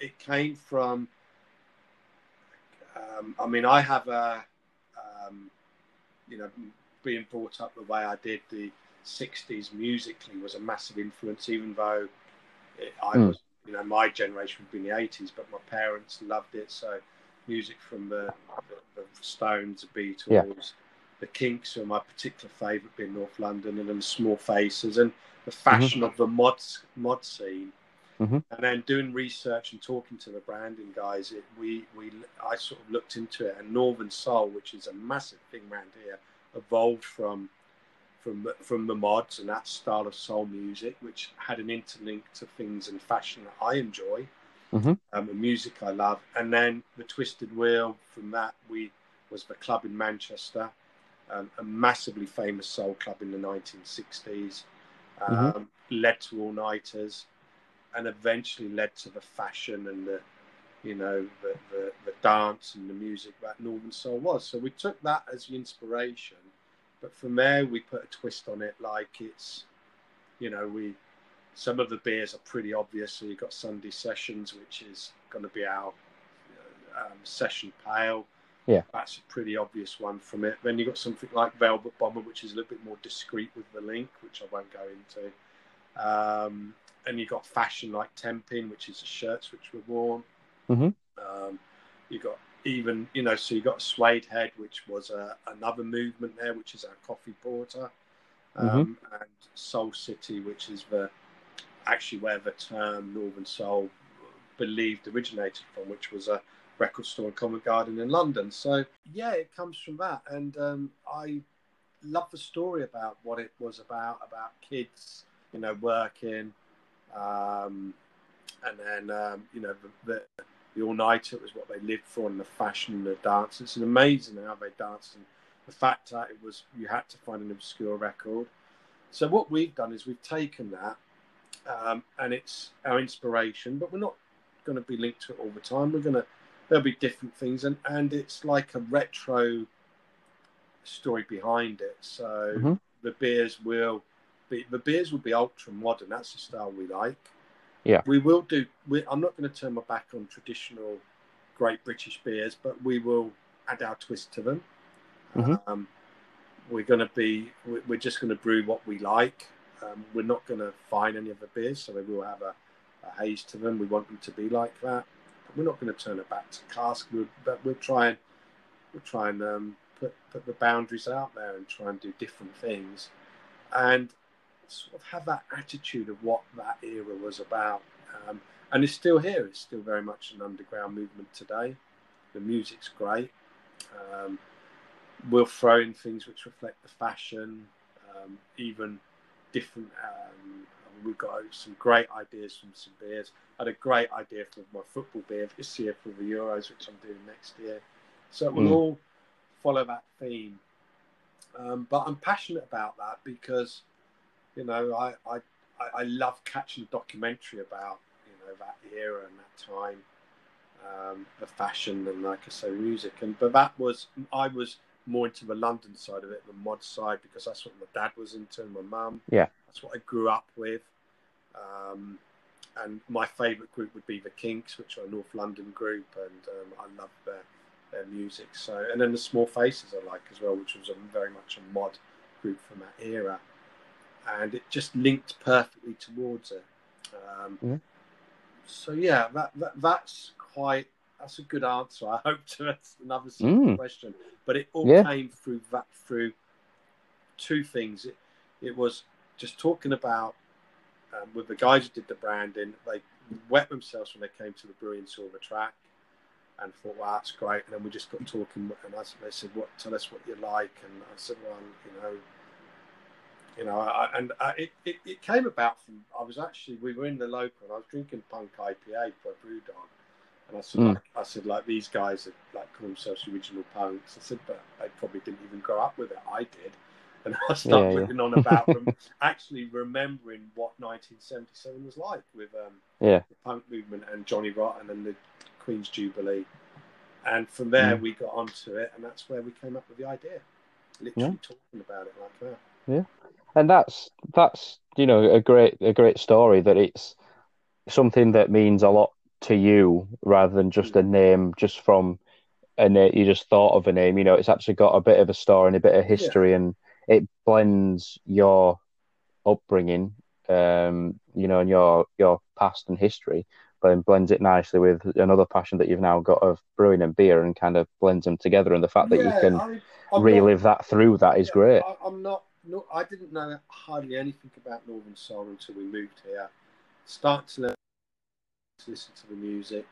it came from. Um, I mean, I have a. Um, you know, being brought up the way I did, the '60s musically was a massive influence. Even though it, I Mm. was, you know, my generation would be in the '80s, but my parents loved it. So, music from the, the, the Stones, the Beatles. The Kinks are my particular favourite, being North London, and then the Small Faces, and the fashion of the mod mod scene. Mhm. And then doing research and talking to the branding guys, it, we we I sort of looked into it, and Northern Soul, which is a massive thing around here, evolved from from from the mods and that style of soul music, which had an interlink to things and fashion that I enjoy, Mhm. um, and music I love. And then the Twisted Wheel. From that, we was the club in Manchester, um, a massively famous soul club in the 1960s. Um, Led to all nighters, and eventually led to the fashion and the you know the, the, the dance and the music that Northern Soul was. So we took that as the inspiration, but from there we put a twist on it, like it's you know we some of the beers are pretty obvious. So you've got Sunday Sessions, which is going to be our um, session pale. Yeah. that's a pretty obvious one from it. Then you got something like Velvet Bomber, which is a little bit more discreet with the link, which I won't go into. Um, and you got fashion like Tempin, which is the shirts which were worn. Mhm. Um, you got even, you know, so you got Suede Head, which was uh, another movement there, which is our coffee porter, um, and Soul City, which is the actually where the term Northern Soul believed originated from, which was a record store in Covent Garden in London. So yeah, it comes from that, and um, I love the story about what it was about about kids, you know, working, um, and then um, you know the, the the all nighter was what they lived for, and the fashion and the dance. It's amazing how they danced, and the fact that it was you had to find an obscure record. So what we've done is we've taken that, um, and it's our inspiration, but we're not going to be linked to it all the time. We're going to there'll be different things, and and it's like a retro story behind it. So Mhm. the beers will be the beers will be ultra modern. That's the style we like. Yeah. we will do. We, I'm not going to turn my back on traditional Great British beers, but we will add our twist to them. Mhm. Um, we're going to be. we- We're just going to brew what we like. Um, we're not going to fine any of the beers, so they will have a, a haze to them. We want them to be like that. We're not going to turn it back to cask. But we'll try and we'll try and um, put put the boundaries out there and try and do different things, and sort of have that attitude of what that era was about. Um, and it's still here. It's still very much an underground movement today. The music's great. Um, we'll throw in things which reflect the fashion, um, even different. Um, we've got some great ideas from some beers. I had a great idea for my football beer this year for the Euros, which I'm doing next year. So it will Mm. all follow that theme. Um, but I'm passionate about that because, you know, I, I, I love catching documentary about, you know, that era and that time, um, the fashion and, like I say, music. And but that was I was more into the London side of it, the mod side, because that's what my dad was into and my mum. Yeah. That's what I grew up with. Um, and my favourite group would be the Kinks, which are a North London group, and um, I love their their music. So, and then the Small Faces I like as well, which was a very much a mod group from that era. and it just linked perfectly towards it. Um, yeah. So yeah, that, that that's quite that's a good answer. I hope to another mm. question, but it all yeah. came through that through two things. It, it was just talking about um, with the guys who did the branding. They wet themselves when they came to the Brewing Silver track, and thought, "Wow, that's great." And then we just got talking, and I, they said, "What? Tell us what you like." And I said, "Well, you know." You know, I, and I, it, it, it came about from I was actually we were in the local and I was drinking punk IPA for a BrewDog, and I said, mm. like, I said, like these guys are like call themselves original punks. I said, but they probably didn't even grow up with it. I did, and I started yeah, looking yeah. on about them, actually remembering what 1977 was like with um, yeah. the punk movement and Johnny Rotten and the Queen's Jubilee. And from there, mm. we got onto it, and that's where we came up with the idea. Literally talking about it like that. Yeah, and that's that's you know a great a great story that it's something that means a lot to you rather than just a name just from a name you just thought of a name. You know, it's actually got a bit of a story and a bit of history, yeah. and it blends your upbringing, um, you know, and your your past and history, but then blends it nicely with another passion that you've now got of brewing and beer, and kind of blends them together. And the fact that yeah, you can I, relive not, that through that is yeah, great. I, am not. No, I didn't know hardly anything about Northern Soul until we moved here. Start to learn to listen to the music,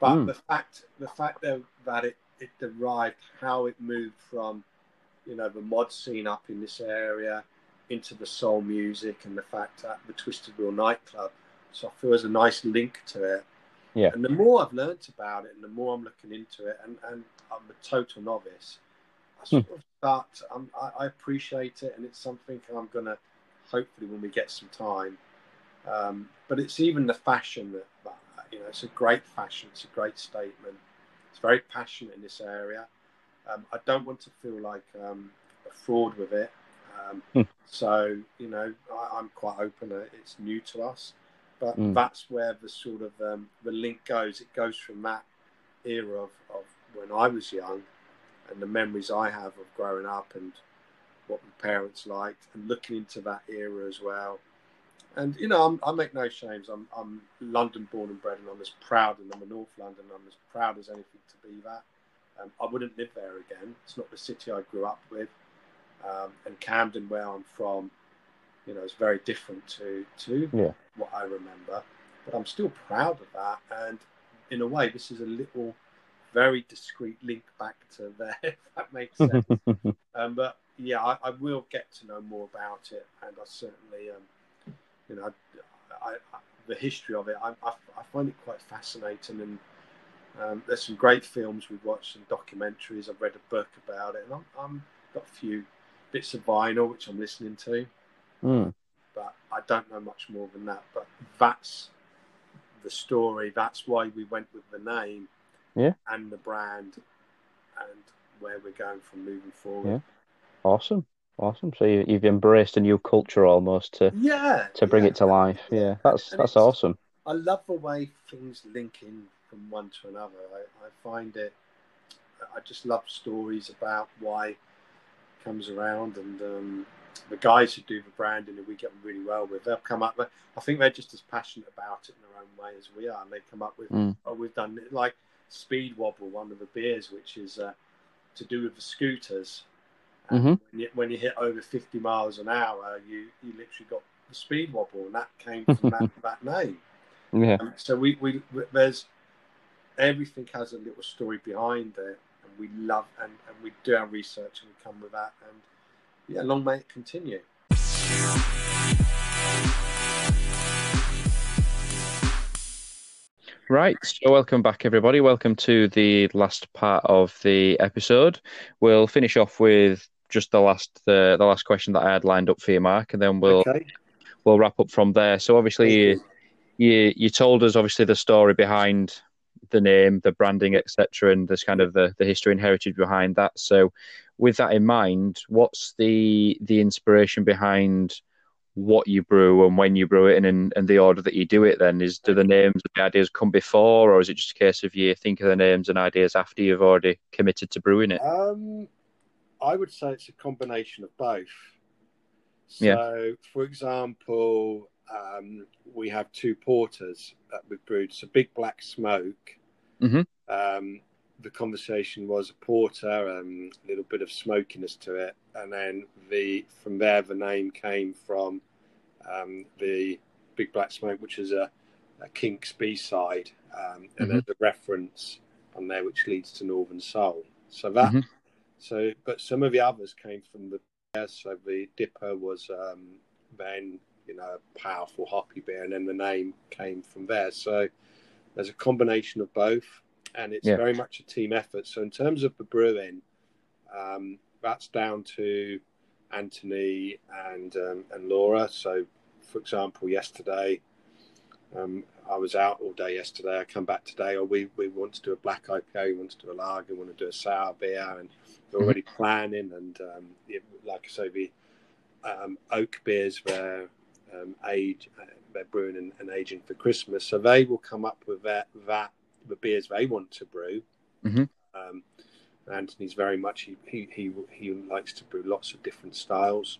but mm. the fact the fact that, that it it derived how it moved from you know the mod scene up in this area into the soul music and the fact that the Twisted Wheel nightclub. So I feel there's a nice link to it. Yeah. And the more I've learnt about it and the more I'm looking into it, and, and I'm a total novice, I sort hmm. of start, I, I appreciate it and it's something I'm going to, hopefully, when we get some time. Um, but it's even the fashion that, that, you know, it's a great fashion, it's a great statement. It's very passionate in this area. Um, I don't want to feel like um, a fraud with it. Um, hmm. So, you know, I, am quite open. It's new to us, but mm. that's where the sort of um, the link goes. It goes from that era of, of when I was young and the memories I have of growing up and what my parents liked and looking into that era as well. And you know, I'm, i make no shames. I'm, I'm London born and bred, and I'm as proud, and I'm a North London. I'm as proud as anything to be that. Um, I wouldn't live there again. It's not the city I grew up with. Um, and Camden, where I'm from, you know, is very different to to yeah. what I remember. But I'm still proud of that. And in a way, this is a little, very discreet link back to there. If that makes sense. um, but yeah, I, I, will get to know more about it, and I certainly, um, you know, I, I, the history of it, I, I find it quite fascinating and um, there's some great films we've watched some documentaries. I've read a book about it, and I'm, I'm got a few bits of vinyl which I'm listening to, mm. but I don't know much more than that. But that's the story. That's why we went with the name, yeah, and the brand, and where we're going from moving forward. Yeah, awesome. Awesome. So you, have embraced a new culture almost to yeah to bring yeah. it to life. Yeah, that's and that's awesome. I love the way things link in from one to another. I, I find it. I just love stories about why it comes around, and um, the guys who do the branding, and we get really well with, they'll come up. With, I think they're just as passionate about it in their own way as we are, and they come up with, mm. oh, we've done it like Speed Wobble, one of the beers, which is uh, to do with the scooters. Mm-hmm. When, you, when, you, hit over 50 miles an hour, you, you literally got the speed wobble, and that came from that, that name. Yeah. Um, so we, we there's everything has a little story behind it, and we love and, and we do our research and we come with that, and yeah, long may it continue. Right, so welcome back, everybody. Welcome to the last part of the episode. We'll finish off with just the last the, the last question that I had lined up for you, Mark, and then we'll okay. we'll wrap up from there. So obviously, you, you you told us obviously the story behind the name, the branding, etc., and there's kind of the, the history and heritage behind that. So, with that in mind, what's the the inspiration behind what you brew and when you brew it, and and the order that you do it? Then is do the names, the ideas come before, or is it just a case of you think of the names and ideas after you've already committed to brewing it? Um, I would say it's a combination of both. So, yeah. for example, um, we have two porters that we've brewed. So, Big Black Smoke. Mm-hmm. Um, the conversation was a porter, um, a little bit of smokiness to it, and then the from there the name came from um, the Big Black Smoke, which is a, a Kinks B side, um, and mm-hmm. there's a reference on there which leads to Northern Soul. So that, mm-hmm. so but some of the others came from the so the Dipper was um, then you know a powerful hoppy beer, and then the name came from there. So there's a combination of both, and it's yeah. very much a team effort. So in terms of the brewing, um, that's down to Anthony and um, and Laura. So, for example, yesterday um, I was out all day yesterday. I come back today. Or oh, we we want to do a black IPA, we want to do a lager, we want to do a sour beer, and we're already mm-hmm. planning. And um, it, like I say, the um, oak beers they're um, age uh, they're brewing and, and, aging for Christmas, so they will come up with that that the beers they want to brew. Mm-hmm. Um, Anthony's very much he, he he he likes to brew lots of different styles.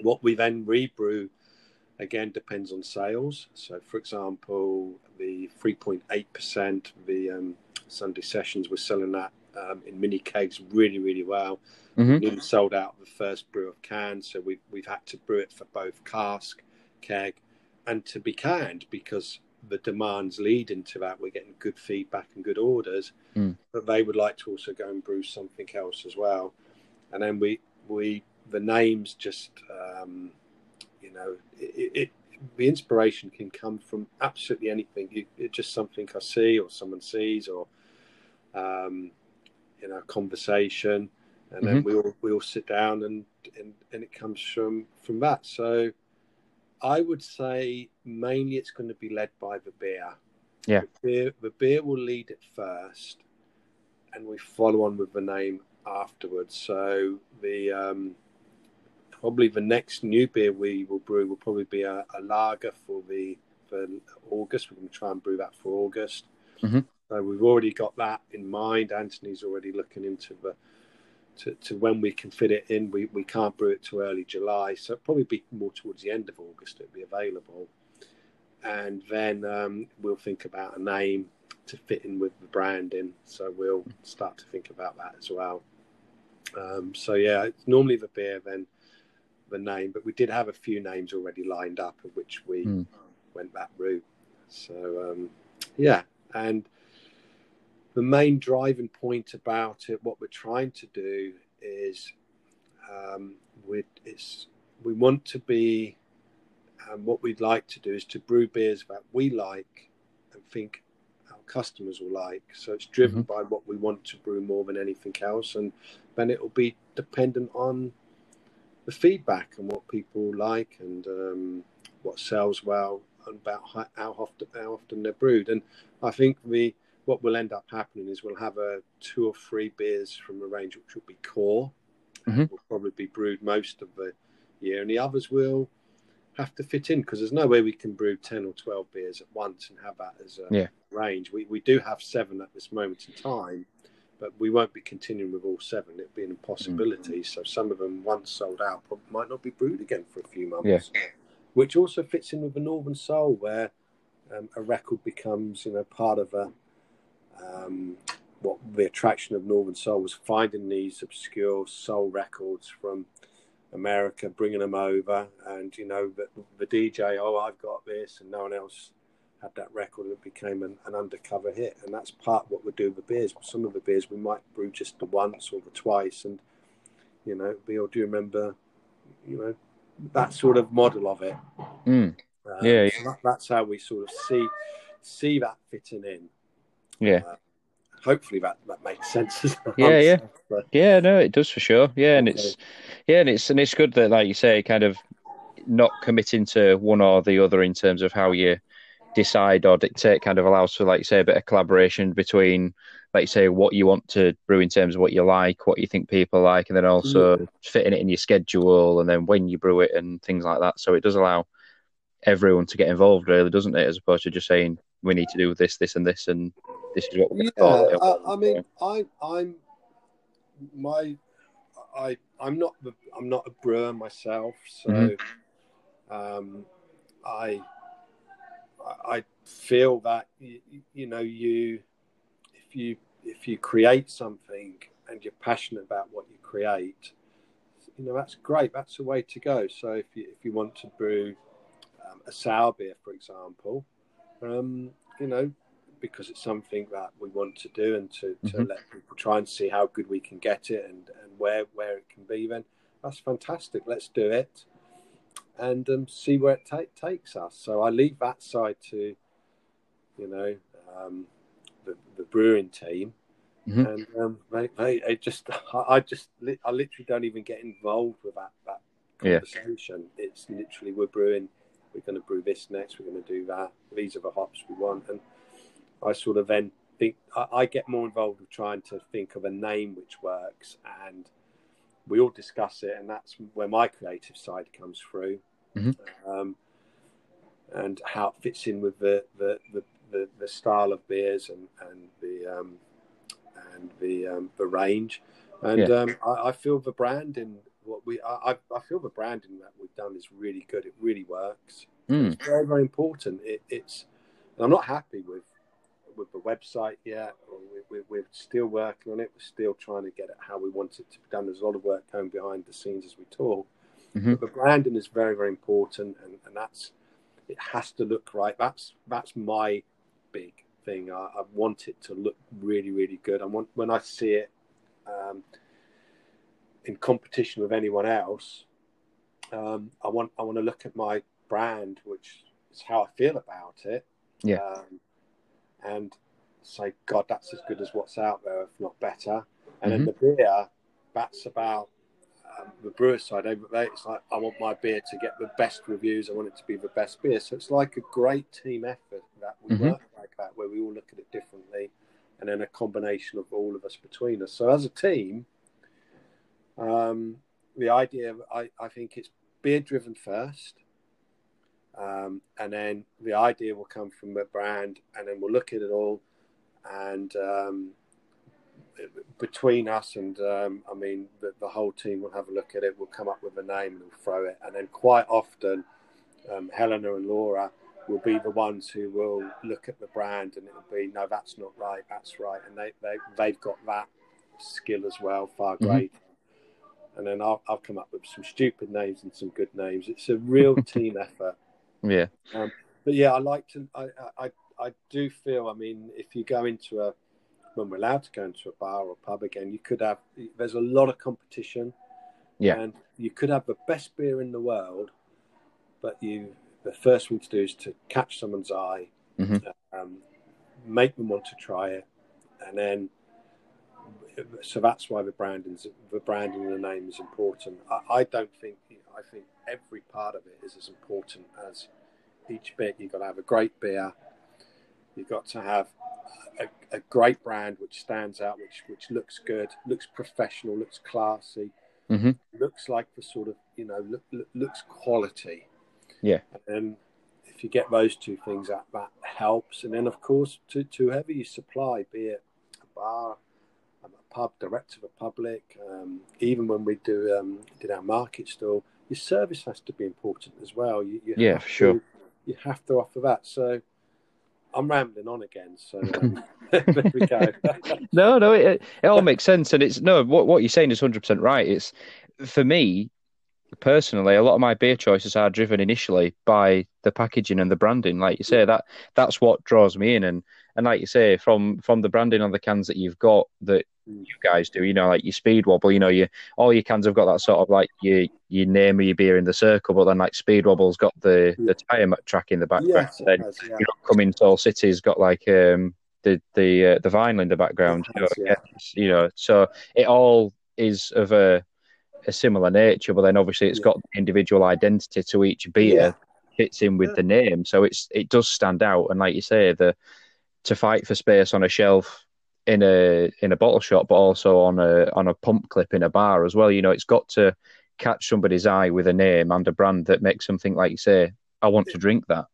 What we then rebrew again depends on sales. So, for example, the 3.8%, the um, Sunday sessions, we're selling that um, in mini kegs really, really well. Mm-hmm. We sold out the first brew of cans, so we've we've had to brew it for both cask, keg, and to be canned because the demands lead into that. We're getting good feedback and good orders, mm. but they would like to also go and brew something else as well. And then we we the names just um, you know, it, it, the inspiration can come from absolutely anything. It, it's just something I see or someone sees or, um, you know, conversation, and mm-hmm. then we all we all sit down and, and and it comes from from that. So, I would say mainly it's going to be led by the beer. Yeah, the beer, the beer will lead it first, and we follow on with the name afterwards. So the um, probably the next new beer we will brew will probably be a, a lager for the for August. We're going to try and brew that for August. Mm-hmm. So we've already got that in mind. Anthony's already looking into the to, to when we can fit it in. We we can't brew it to early July, so it'll probably be more towards the end of August. It'll be available, and then um, we'll think about a name to fit in with the branding. So we'll start to think about that as well. Um, so yeah, it's normally the beer then the name, but we did have a few names already lined up, of which we mm. went that route. So um, yeah, and the main driving point about it, what we're trying to do is, um, we it's we want to be, and what we'd like to do is to brew beers that we like and think our customers will like. So it's driven mm-hmm. by what we want to brew more than anything else, and then it will be dependent on the feedback and what people like and um, what sells well and about how often how often they're brewed. And I think the what will end up happening is we'll have a two or three beers from a range which will be core, mm-hmm. will probably be brewed most of the year, and the others will have to fit in because there's no way we can brew 10 or 12 beers at once and have that as a yeah. range. We, we do have seven at this moment in time, but we won't be continuing with all seven. It'd be an impossibility. Mm. So some of them, once sold out, might not be brewed again for a few months. Yeah. Which also fits in with the Northern Soul, where um, a record becomes, you know, part of a um, what the attraction of Northern Soul was finding these obscure soul records from America, bringing them over, and you know, the, the DJ, oh, I've got this, and no one else had that record and it became an, an, undercover hit. And that's part of what we do with the beers. Some of the beers we might brew just the once or the twice. And, you know, we all do remember, you know, that sort of model of it. Mm. Um, yeah. So that, that's how we sort of see see that fitting in. Yeah. Uh, hopefully that, that makes sense. yeah, yeah, but... yeah. No, it does for sure. Yeah, and okay. it's yeah, and it's and it's good that, like you say, kind of not committing to one or the other in terms of how you decide or dictate kind of allows for, like you say, a bit of collaboration between, like you say, what you want to brew in terms of what you like, what you think people like, and then also mm. fitting it in your schedule and then when you brew it and things like that. So it does allow everyone to get involved, really, doesn't it? As opposed to just saying we need to do this, this, and this, and this is what we're yeah, I, I mean, I, I'm my I I'm not the, I'm not a brewer myself, so mm-hmm. um, I I feel that you, you know you if you if you create something and you're passionate about what you create, you know that's great. That's the way to go. So if you if you want to brew um, a sour beer, for example, um, you know because it's something that we want to do and to, to mm-hmm. let people try and see how good we can get it and, and where where it can be, then that's fantastic. Let's do it and um, see where it ta- takes us. So I leave that side to, you know, um, the, the brewing team. Mm-hmm. And um, they, they, they, just, I, just, I literally don't even get involved with that that conversation. Yeah. It's literally we're brewing, we're going to brew this next, we're going to do that. These are the hops we want, and I sort of then think I, I get more involved with trying to think of a name which works, and we all discuss it, and that's where my creative side comes through, mm-hmm. um, and how it fits in with the the, the, the, the style of beers and and the um, and the um, the range, and yeah. Um, I, I, feel the branding what we I, I feel the branding that we've done is really good. It really works. Mm. It's very very important. It, it's I'm not happy with with the website yet. We, we, are still working on it. We're still trying to get it how we want it to be done. There's a lot of work going behind the scenes as we talk. Mm-hmm. But the branding is very, very important, and, and that's it has to look right. That's that's my big thing. I, I want it to look really, really good. I want when I see it um, in competition with anyone else. Um, I want I want to look at my brand, which is how I feel about it. Yeah. Um, and say, God, that's as good as what's out there, if not better. And mm-hmm. then the beer, that's about um, the brewer side. It's like I want my beer to get the best reviews. I want it to be the best beer. So it's like a great team effort that we mm-hmm. work like that, where we all look at it differently, and then a combination of all of us between us. So as a team, um, the idea I, I think it's beer driven first. Um, and then the idea will come from the brand, and then we'll look at it all. And um, between us and, um, I mean, the, the, whole team will have a look at it. We'll come up with a name and we'll throw it. And then quite often, um, Helena and Laura will be the ones who will look at the brand and it'll be, no, that's not right, that's right. And they, they, they've got that skill as well, far mm-hmm. greater. And then I'll, I'll come up with some stupid names and some good names. It's a real team effort. Yeah. Um, but yeah, I like to. I, I I do feel. I mean, if you go into a when we're allowed to go into a bar or pub again, you could have. There's a lot of competition. Yeah. And you could have the best beer in the world, but you the first thing to do is to catch someone's eye, mm-hmm. um, make them want to try it, and then. So that's why the branding, the branding and the name is important. I, I don't think. I think every part of it is as important as each bit. You've got to have a great beer. You've got to have a, a great brand which stands out, which which looks good, looks professional, looks classy, mm-hmm. looks like the sort of you know look, look, looks quality. Yeah. And if you get those two things, that that helps. And then of course, to to whoever you supply, be it a bar, pub, direct to the public, um, even when we do um, did our market stall your service has to be important as well. You, you yeah, to, sure. You have to offer that. So I'm rambling on again. So um, there we go. no, no, it, it all makes sense, and it's no. What what you're saying is 100 percent right. It's for me personally, a lot of my beer choices are driven initially by the packaging and the branding. Like you say, that that's what draws me in, and and like you say, from from the branding on the cans that you've got that you guys do, you know, like your speed wobble, you know, you all your cans have got that sort of like your your name of your beer in the circle, but then like speed wobble's got the the tire track in the background. Yes, then has, yeah. you know, coming Soul City's got like um the the uh, the vinyl in the background. Has, you, know, yeah. you know, so it all is of a a similar nature, but then obviously it's yeah. got individual identity to each beer. Fits in with the name, so it's it does stand out. And like you say, the to fight for space on a shelf in a in a bottle shop, but also on a on a pump clip in a bar as well. You know, it's got to catch somebody's eye with a name and a brand that makes them think, like you say, I want to drink that.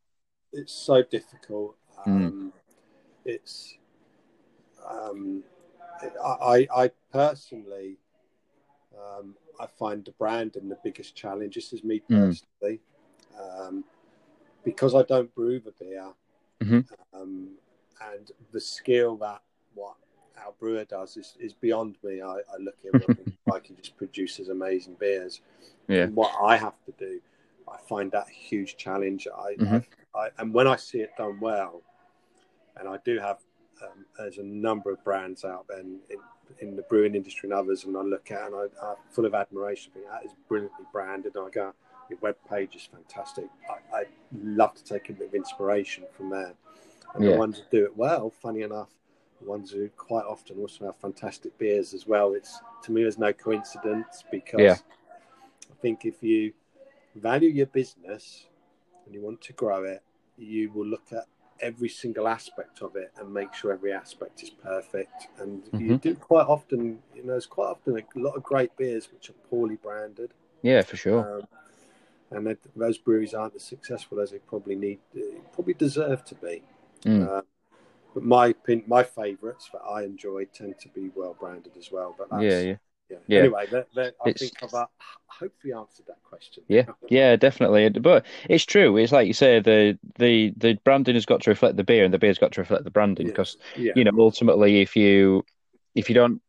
It's so difficult. Hmm. Um, mm. It's um, I I personally Um, I find the brand and the biggest challenge. This is me personally, mm. um, because I don't brew the beer, mm-hmm. um, and the skill that what our brewer does is, is beyond me. I, I look at him like he just produces amazing beers. Yeah. And what I have to do, I find that a huge challenge. I, mm-hmm. I, and when I see it done well, and I do have um, there's a number of brands out there in, in, in, the brewing industry and others, and I look at and I, am full of admiration. Think that is brilliantly branded. And I go, your web page is fantastic. I, I love to take a bit of inspiration from there. And yeah. the ones that do it well, funny enough, the ones who quite often also have fantastic beers as well. It's to me, there's no coincidence because yeah. I think if you value your business and you want to grow it, you will look at every single aspect of it and make sure every aspect is perfect. And mm-hmm. you do quite often, you know, there's quite often a lot of great beers which are poorly branded. Yeah, for sure. Um, and that, those breweries aren't as successful as they probably need, probably deserve to be. Mm. Uh, but my my favourites that I enjoy tend to be well branded as well. But yeah, yeah. Yeah. yeah. Anyway, that, that, I it's, think I've uh, hopefully answered that question. Yeah, yeah, definitely. But it's true. It's like you say, the the the branding has got to reflect the beer, and the beer's got to reflect the branding. Because yeah. yeah. you know, ultimately, if you if you don't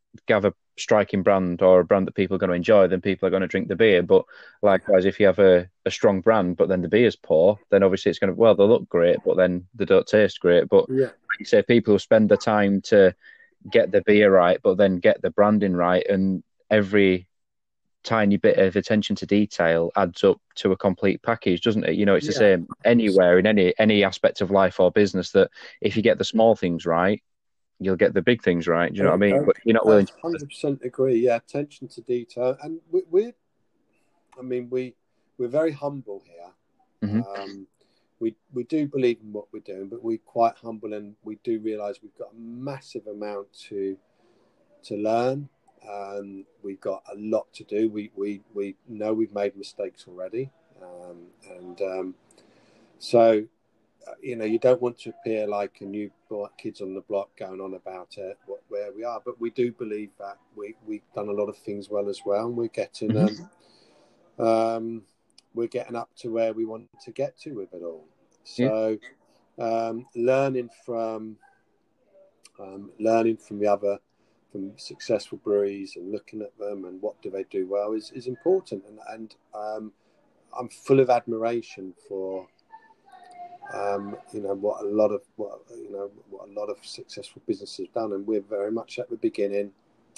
a striking brand or a brand that people are going to enjoy, then people are going to drink the beer. But likewise, if you have a, a strong brand, but then the beer's poor, then obviously it's going to, well, they look great, but then they don't taste great. But yeah. like you say, people who spend the time to get the beer right, but then get the branding right, and every tiny bit of attention to detail adds up to a complete package, doesn't it? You know, it's yeah. the same anywhere in any any aspect of life or business that if you get the small things right, you'll get the big things right. Do you know what I mean? But you're not willing. Hundred percent agree. Yeah, attention to detail, and we, we're, I mean, we we're very humble here. Mm-hmm. Um, we we do believe in what we're doing, but we're quite humble, and we do realise we've got a massive amount to to learn. Um, we've got a lot to do. We we we know we've made mistakes already, um, and um, so you know, you don't want to appear like a new kids on the block going on about it, what, where we are. But we do believe that we we've done a lot of things well as well, and we're getting mm-hmm. um, um, we're getting up to where we want to get to with it all. So, yeah. um, learning from um, learning from the other from successful breweries and looking at them and what do they do well is, is important and and um, I'm full of admiration for um, you know what a lot of what you know what a lot of successful businesses have done, and we're very much at the beginning,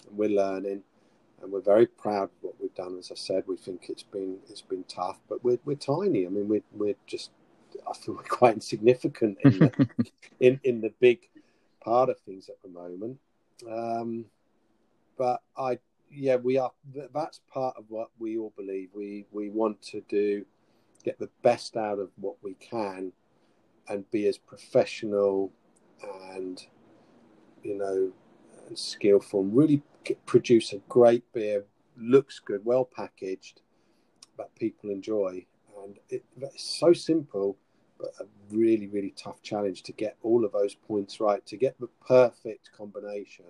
and we're learning, and we're very proud of what we've done. As I said, we think it's been it's been tough, but we're we're tiny. I mean, we're we're just I feel we're quite insignificant in the, in in the big part of things at the moment. Um, but I yeah we are that's part of what we all believe we we want to do get the best out of what we can and be as professional and you know and skillful and really produce a great beer looks good well packaged that people enjoy. And it, it's so simple but a really really tough challenge to get all of those points right. To get the perfect combination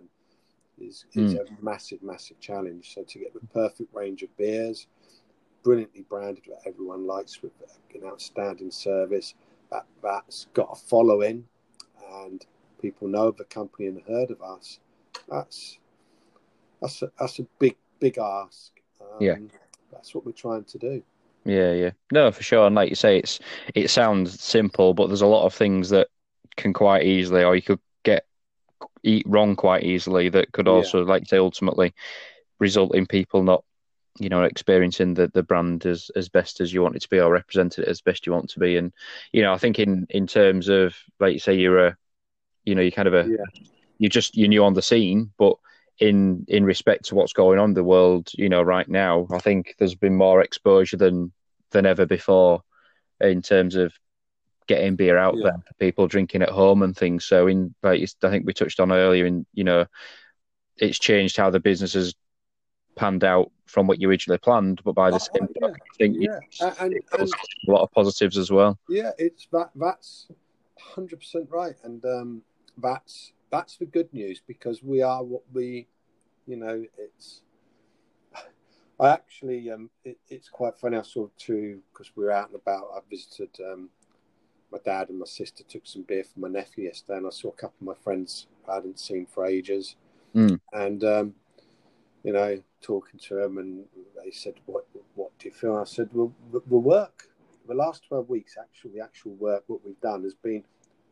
is, is mm. a massive massive challenge. So to get the perfect range of beers brilliantly branded that everyone likes with an outstanding service that that's got a following and people know of the company and heard of us, that's that's a, that's a big big ask. Um, yeah, that's what we're trying to do. Yeah, yeah, no, for sure. And like you say, it's it sounds simple, but there's a lot of things that can quite easily, or you could get eat wrong quite easily. That could also, yeah. like say, ultimately result in people not you know experiencing the the brand as as best as you want it to be or represented it as best you want to be and you know i think in in terms of like you say you're a you know you're kind of a yeah. you just you're new on the scene but in in respect to what's going on in the world you know right now i think there's been more exposure than than ever before in terms of getting beer out yeah. there for people drinking at home and things so in like i think we touched on earlier in you know it's changed how the business has panned out from what you originally planned, but by the oh, same yeah. I think yeah. and, and, a lot of positives as well. Yeah, it's that that's hundred percent right, and um, that's that's the good news because we are what we, you know, it's I actually, um, it, it's quite funny. I saw two because we were out and about. I visited um, my dad and my sister. Took some beer for my nephew yesterday, and I saw a couple of my friends I hadn't seen for ages. Mm. And um, you know, talking to them, and they said, "What, what do you feel?" I said, "Well, the work, the last twelve weeks, actually, the actual work, what we've done has been,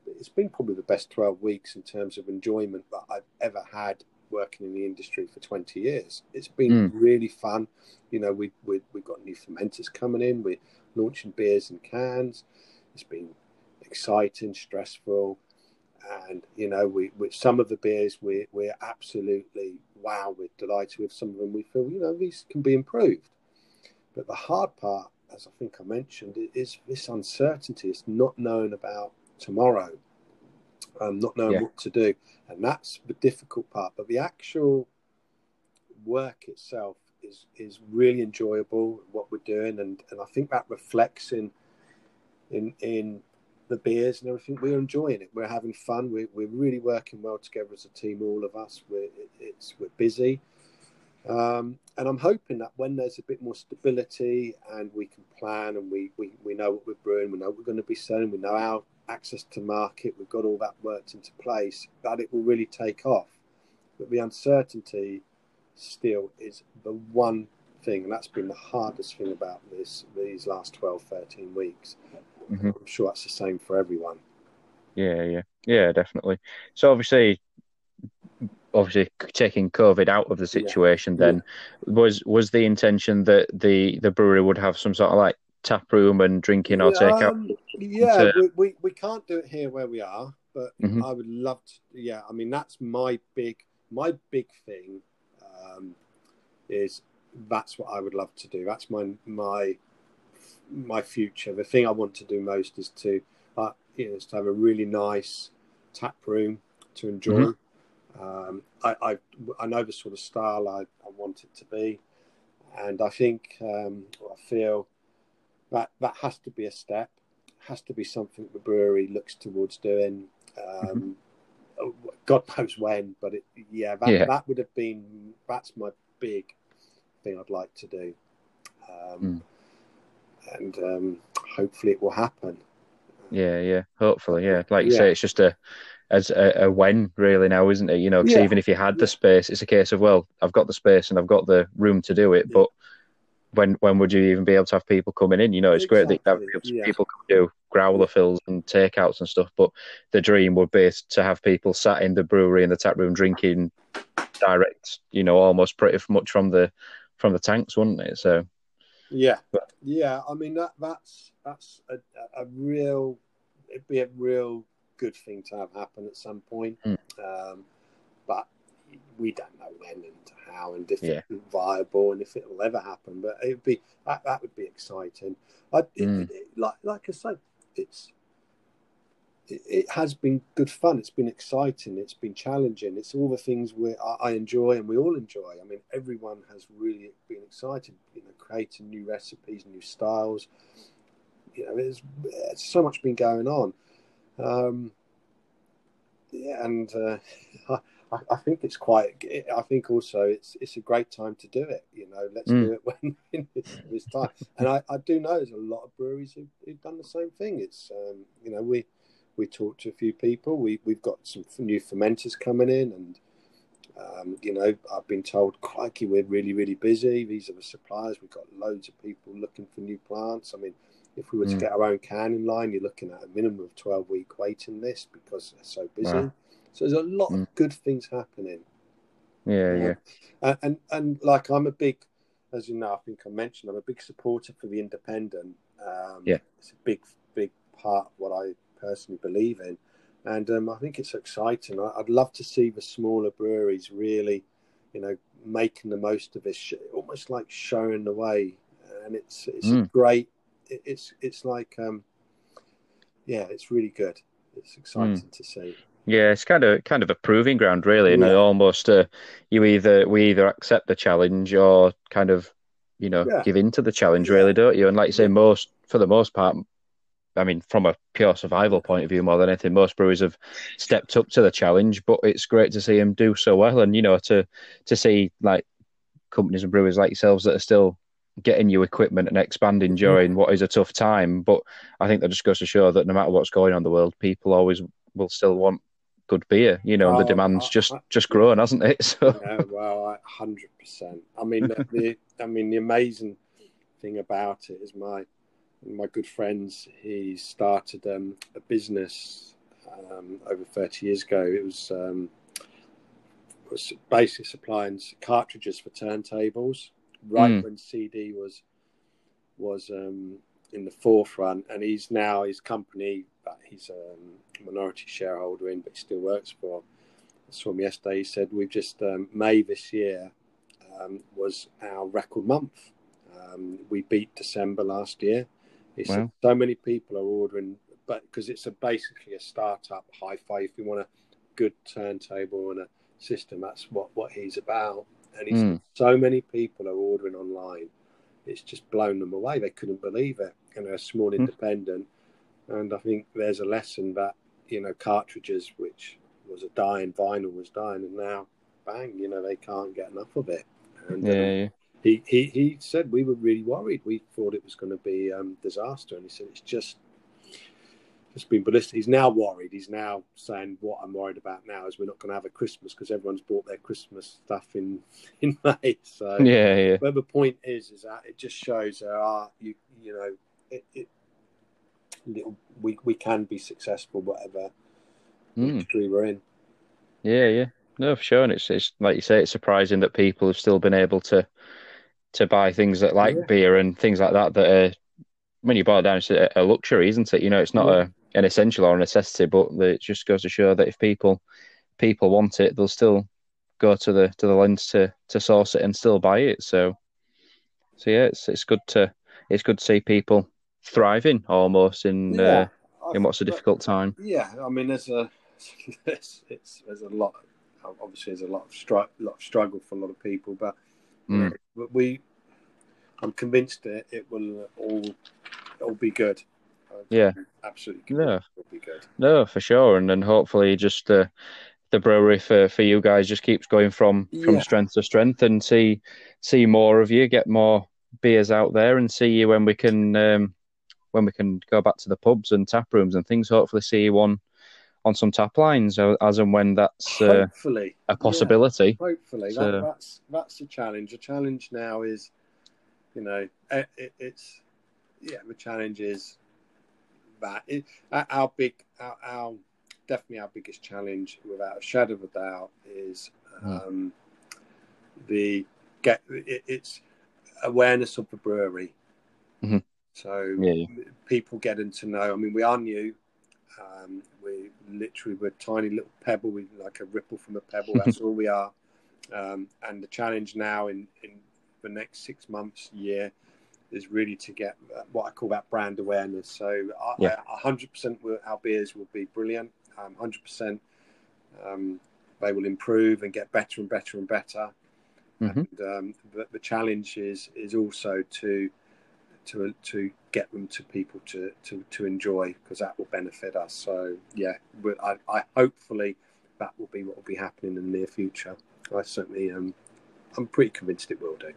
it's been probably the best twelve weeks in terms of enjoyment that I've ever had working in the industry for 20 years. It's been mm. really fun. You know, we, we, we've got new fermenters coming in, we're launching beers and cans. It's been exciting, stressful. And, you know, we, with some of the beers, we, we're absolutely wow, we're delighted with. Some of them we feel, you know, these can be improved. But the hard part, as I think I mentioned, is this uncertainty. It's not knowing about tomorrow um, not knowing yeah. what to do. And that's the difficult part. But the actual work itself is is really enjoyable, what we're doing. And, and I think that reflects in in in the beers and everything. We're enjoying it. We're having fun. We're, we're really working well together as a team, all of us. We're, it's, we're busy. Um, and I'm hoping that when there's a bit more stability and we can plan and we, we, we know what we're brewing, we know what we're going to be selling, we know our access to market, we've got all that worked into place, that it will really take off. But the uncertainty still is the one thing, and that's been the hardest thing about this these last 12, 13 weeks. Mm-hmm. I'm sure that's the same for everyone. Yeah, yeah, yeah, definitely. So obviously, obviously taking COVID out of the situation, yeah. then yeah. was was the intention that the the brewery would have some sort of like tap room and drinking or takeout? Um, yeah, to... we, we, can't do it here where we are, but mm-hmm. I would love to. Yeah, I mean that's my big my big thing um, is that's what I would love to do. That's my my my future. The thing I want to do most is to uh, you know, is to have a really nice tap room to enjoy. Mm-hmm. Um, I, I, I know the sort of style I, I want it to be, and I think um, I feel that that has to be a step has to be something the brewery looks towards doing um, mm-hmm. god knows when but it, yeah, that, yeah that would have been that's my big thing i'd like to do um, mm. And um, hopefully it will happen yeah yeah hopefully yeah like you yeah. say it's just a as a, a, when really now isn't it you know because yeah. even if you had the space it's a case of well i've got the space and i've got the room to do it but when when would you even be able to have people coming in? You know, it's exactly. great that yeah. people can do growler fills and takeouts and stuff, but the dream would be to have people sat in the brewery in the tap room drinking direct, you know, almost pretty much from the from the tanks, wouldn't it? So yeah, but, yeah. I mean that that's that's a, a real it'd be a real good thing to have happen at some point. Mm. Um, but we don't know when and how and if yeah. it's viable and if it will ever happen. But it'd be that, that would be exciting. I, it, mm. it, like like I say, it's it, it, has been good fun. It's been exciting. It's been challenging. It's all the things we I, I enjoy and we all enjoy. I mean, everyone has really been excited. You know, creating new recipes, new styles. You know, there's, so much been going on. Um, yeah, and uh, I, I, think it's quite. I think also it's it's a great time to do it. You know, let's mm. do it when, it's time. And I, I do know there's a lot of breweries who've, who've done the same thing. It's um, you know we we talked to a few people. We we've got some new fermenters coming in, and um, you know I've been told, crikey, we're really really busy. These are the suppliers. We've got loads of people looking for new plants. I mean, if we were to mm. get our own canning line, you're looking at a minimum of twelve week waiting list because they're so busy. Wow. So there's a lot mm. of good things happening. Yeah, yeah. And, and and like I'm a big, as you know, I think I mentioned, I'm a big supporter for the independent. Um, yeah, it's a big, big part of what I personally believe in, and um, I think it's exciting. I, would love to see the smaller breweries really, you know, making the most of this, almost like showing the way. And it's it's mm. great. It, it's it's like, um, yeah, it's really good. It's exciting mm. to see. Yeah, it's kind of kind of a proving ground, really, and yeah. almost uh, you either we either accept the challenge or kind of you know yeah. give in to the challenge, really, don't you? And like you say, most for the most part, I mean, from a pure survival point of view, more than anything, most brewers have stepped up to the challenge. But it's great to see them do so well, and you know, to to see like companies and brewers like yourselves that are still getting new equipment and expanding mm. during what is a tough time. But I think that just goes to show that no matter what's going on in the world, people always will still want good beer. You know, the demand's just just grown, hasn't it? So yeah, well, hundred percent. I mean, the I mean the amazing thing about it is my my good friends. He started um, a business um, over thirty years ago. It was um, was basically supplying cartridges for turntables right mm. when CD was was um, in the forefront, and he's now his company that he's a minority shareholder in, but he still works for. I saw him yesterday. He said we've just um, May this year um, was our record month. Um, we beat December last year. He wow. so many people are ordering, but because it's a basically a startup hi-fi. If you want a good turntable and a system, that's what what he's about and he's mm. so many people are ordering online. It's just blown them away. They couldn't believe it. And they're a small hmm. independent, mm. and I think there's a lesson that you know cartridges, which was a dying vinyl, was dying, and now bang, you know they can't get enough of it. And yeah, um, yeah. He, he he said we were really worried. We thought it was going to be um, disaster, and he said it's just just been ballistic. He's now worried. He's now saying, "What I'm worried about now is we're not going to have a Christmas because everyone's bought their Christmas stuff in in May." So yeah, yeah. But the point is, is that it just shows there are you you know it, it little we we can be successful whatever mm. industry we're in. Yeah, yeah, no, for sure. And it's it's like you say, it's surprising that people have still been able to to buy things that like yeah. beer and things like that that are when you boil it down, it's a, a luxury, isn't it? You know, it's not yeah. a an essential or a necessity, but it just goes to show that if people people want it, they'll still go to the to the lens to to source it and still buy it. So, so yeah, it's it's good to it's good to see people thriving almost in yeah, uh, in what's a difficult time. Yeah, I mean, there's a it's, it's there's a lot. Obviously, there's a lot of lot of struggle for a lot of people, but mm. we, I'm convinced that it will all all be good yeah, absolutely. No, no, for sure, and then hopefully just the the brewery for, for you guys just keeps going from from yeah. strength to strength, and see see more of you, get more beers out there, and see you when we can um, when we can go back to the pubs and tap rooms and things. Hopefully, see you on on some tap lines as and when that's uh, hopefully a possibility. Yeah, hopefully, so, that, that's that's the challenge. The challenge now is, you know, it, it, it's yeah, the challenge is that. It, our big, our, our, definitely our biggest challenge, without a shadow of a doubt, is hmm. um, the get. It, it's awareness of the brewery. Mm-hmm. So yeah. people getting to know. I mean, we are new. Um, literally we're a tiny little pebble. We like a ripple from a pebble. That's all we are. Um, and the challenge now in in the next six months, year, is really to get uh, what I call that brand awareness. So, yeah. 100% our beers will be brilliant. Um, 100% um, they will improve and get better and better and better. Mm-hmm. And um, the, the, challenge is is also to to to get them to people to to, to enjoy because that will benefit us. So yeah, I, I hopefully that will be what will be happening in the near future. I certainly um, I'm pretty convinced it will do.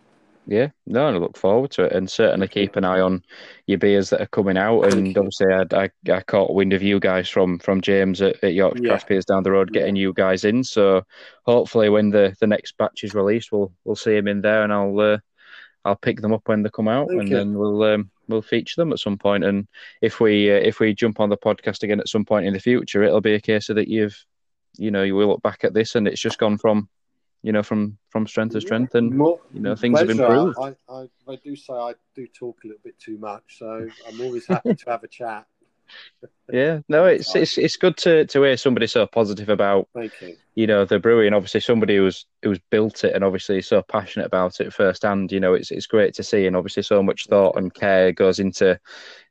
Yeah, no, I look forward to it, and certainly keep an eye on your beers that are coming out. And obviously, I, I, I caught wind of you guys from from James at, at York yeah. Craft Beers down the road, getting yeah. you guys in. So hopefully, when the, the next batch is released, we'll we'll see him in there, and I'll uh, I'll pick them up when they come out, Thank and you. then we'll um, we'll feature them at some point. And if we uh, if we jump on the podcast again at some point in the future, it'll be a case of that you've you know you will look back at this, and it's just gone from you know, from from strength to strength, and More, you know, things pleasure. have improved. I, I, I do say I do talk a little bit too much, so I'm always happy to have a chat. Yeah, no, it's it's it's good to to hear somebody so positive about you. you know the brewery, and obviously somebody who's who's built it and obviously so passionate about it firsthand. You know, it's it's great to see, and obviously so much thought and care goes into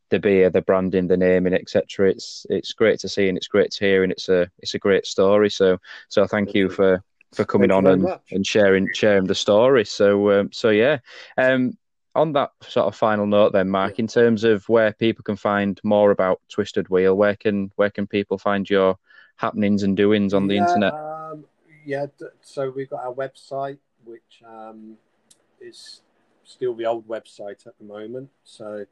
the beer, the branding, the naming, etc. It's it's great to see, and it's great to hear, and it's a it's a great story. So so thank you for for coming on and, and sharing sharing the story. So um, so yeah. Um, on that sort of final note, then, Mark, in terms of where people can find more about Twisted Wheel, where can where can people find your happenings and doings on the yeah, internet? Um, yeah, so we've got our website, which um, it's still the old website at the moment. So,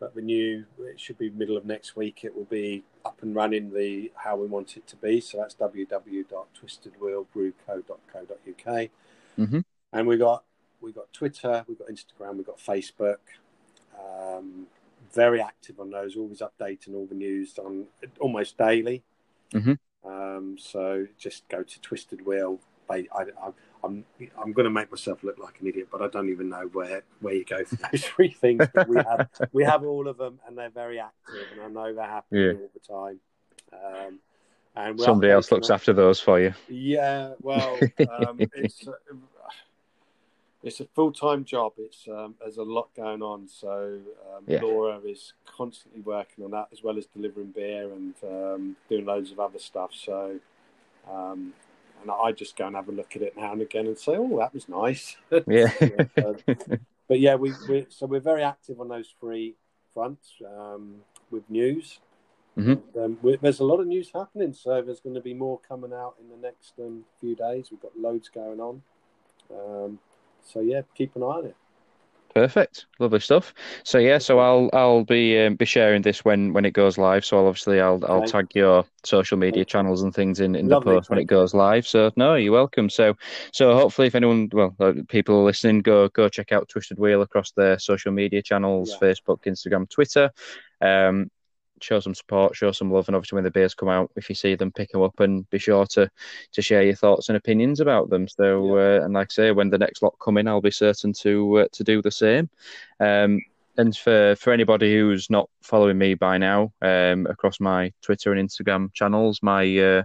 but the new it should be middle of next week. It will be up and running the how we want it to be. So that's www.twistedwheelbrewco.co.uk. Mm-hmm. And we got we got Twitter, we got Instagram, we got Facebook. Um, very active on those, always updating all the news on almost daily. Mm-hmm. Um, so just go to Twisted Wheel. I, I, I'm I'm going to make myself look like an idiot, but I don't even know where where you go for those three things. But we have we have all of them, and they're very active, and I know they're happening yeah. all the time. Um, and somebody else looks after those for you. Yeah, well, um, it's uh, it's a full time job. It's um, there's a lot going on, so um, yeah. Laura is constantly working on that as well as delivering beer and um, doing loads of other stuff. So um, and I just go and have a look at it now and again and say, "Oh, that was nice." Yeah. but yeah, we, we so we're very active on those three fronts um, with news. Mm-hmm. Um, we, there's a lot of news happening, so there's going to be more coming out in the next um, few days. We've got loads going on. So yeah, keep an eye on it. Perfect, lovely stuff. So yeah, so I'll I'll be um, be sharing this when when it goes live. So I'll obviously I'll I'll tag your social media channels and things in, in the post when it goes live. So no, you're welcome. So so hopefully if anyone well uh, people listening go go check out Twisted Wheel across their social media channels, yeah. Facebook, Instagram, Twitter. Um, show some support, show some love, and obviously when the beers come out, if you see them, pick them up and be sure to to share your thoughts and opinions about them. So, yeah. uh, and like I say, when the next lot come in, I'll be certain to uh, to do the same. Um, and for for anybody who's not following me by now, um, across my Twitter and Instagram channels, my uh,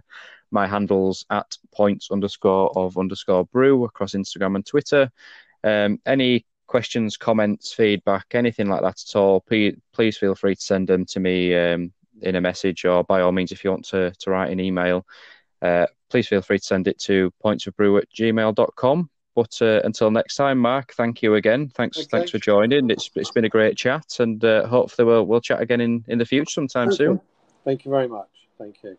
my handles at points underscore of underscore brew across Instagram and Twitter. Um, any questions, comments, feedback, anything like that at all, please, please feel free to send them to me um, in a message or by all means, if you want to, to write an email, uh, please feel free to send it to pointsofbrew at gmail.com. But uh, until next time, Mark, thank you again. Thanks, okay. thanks for joining. It's it's been a great chat, and uh, hopefully we'll we'll chat again in, in the future sometime okay. soon. Thank you very much. Thank you.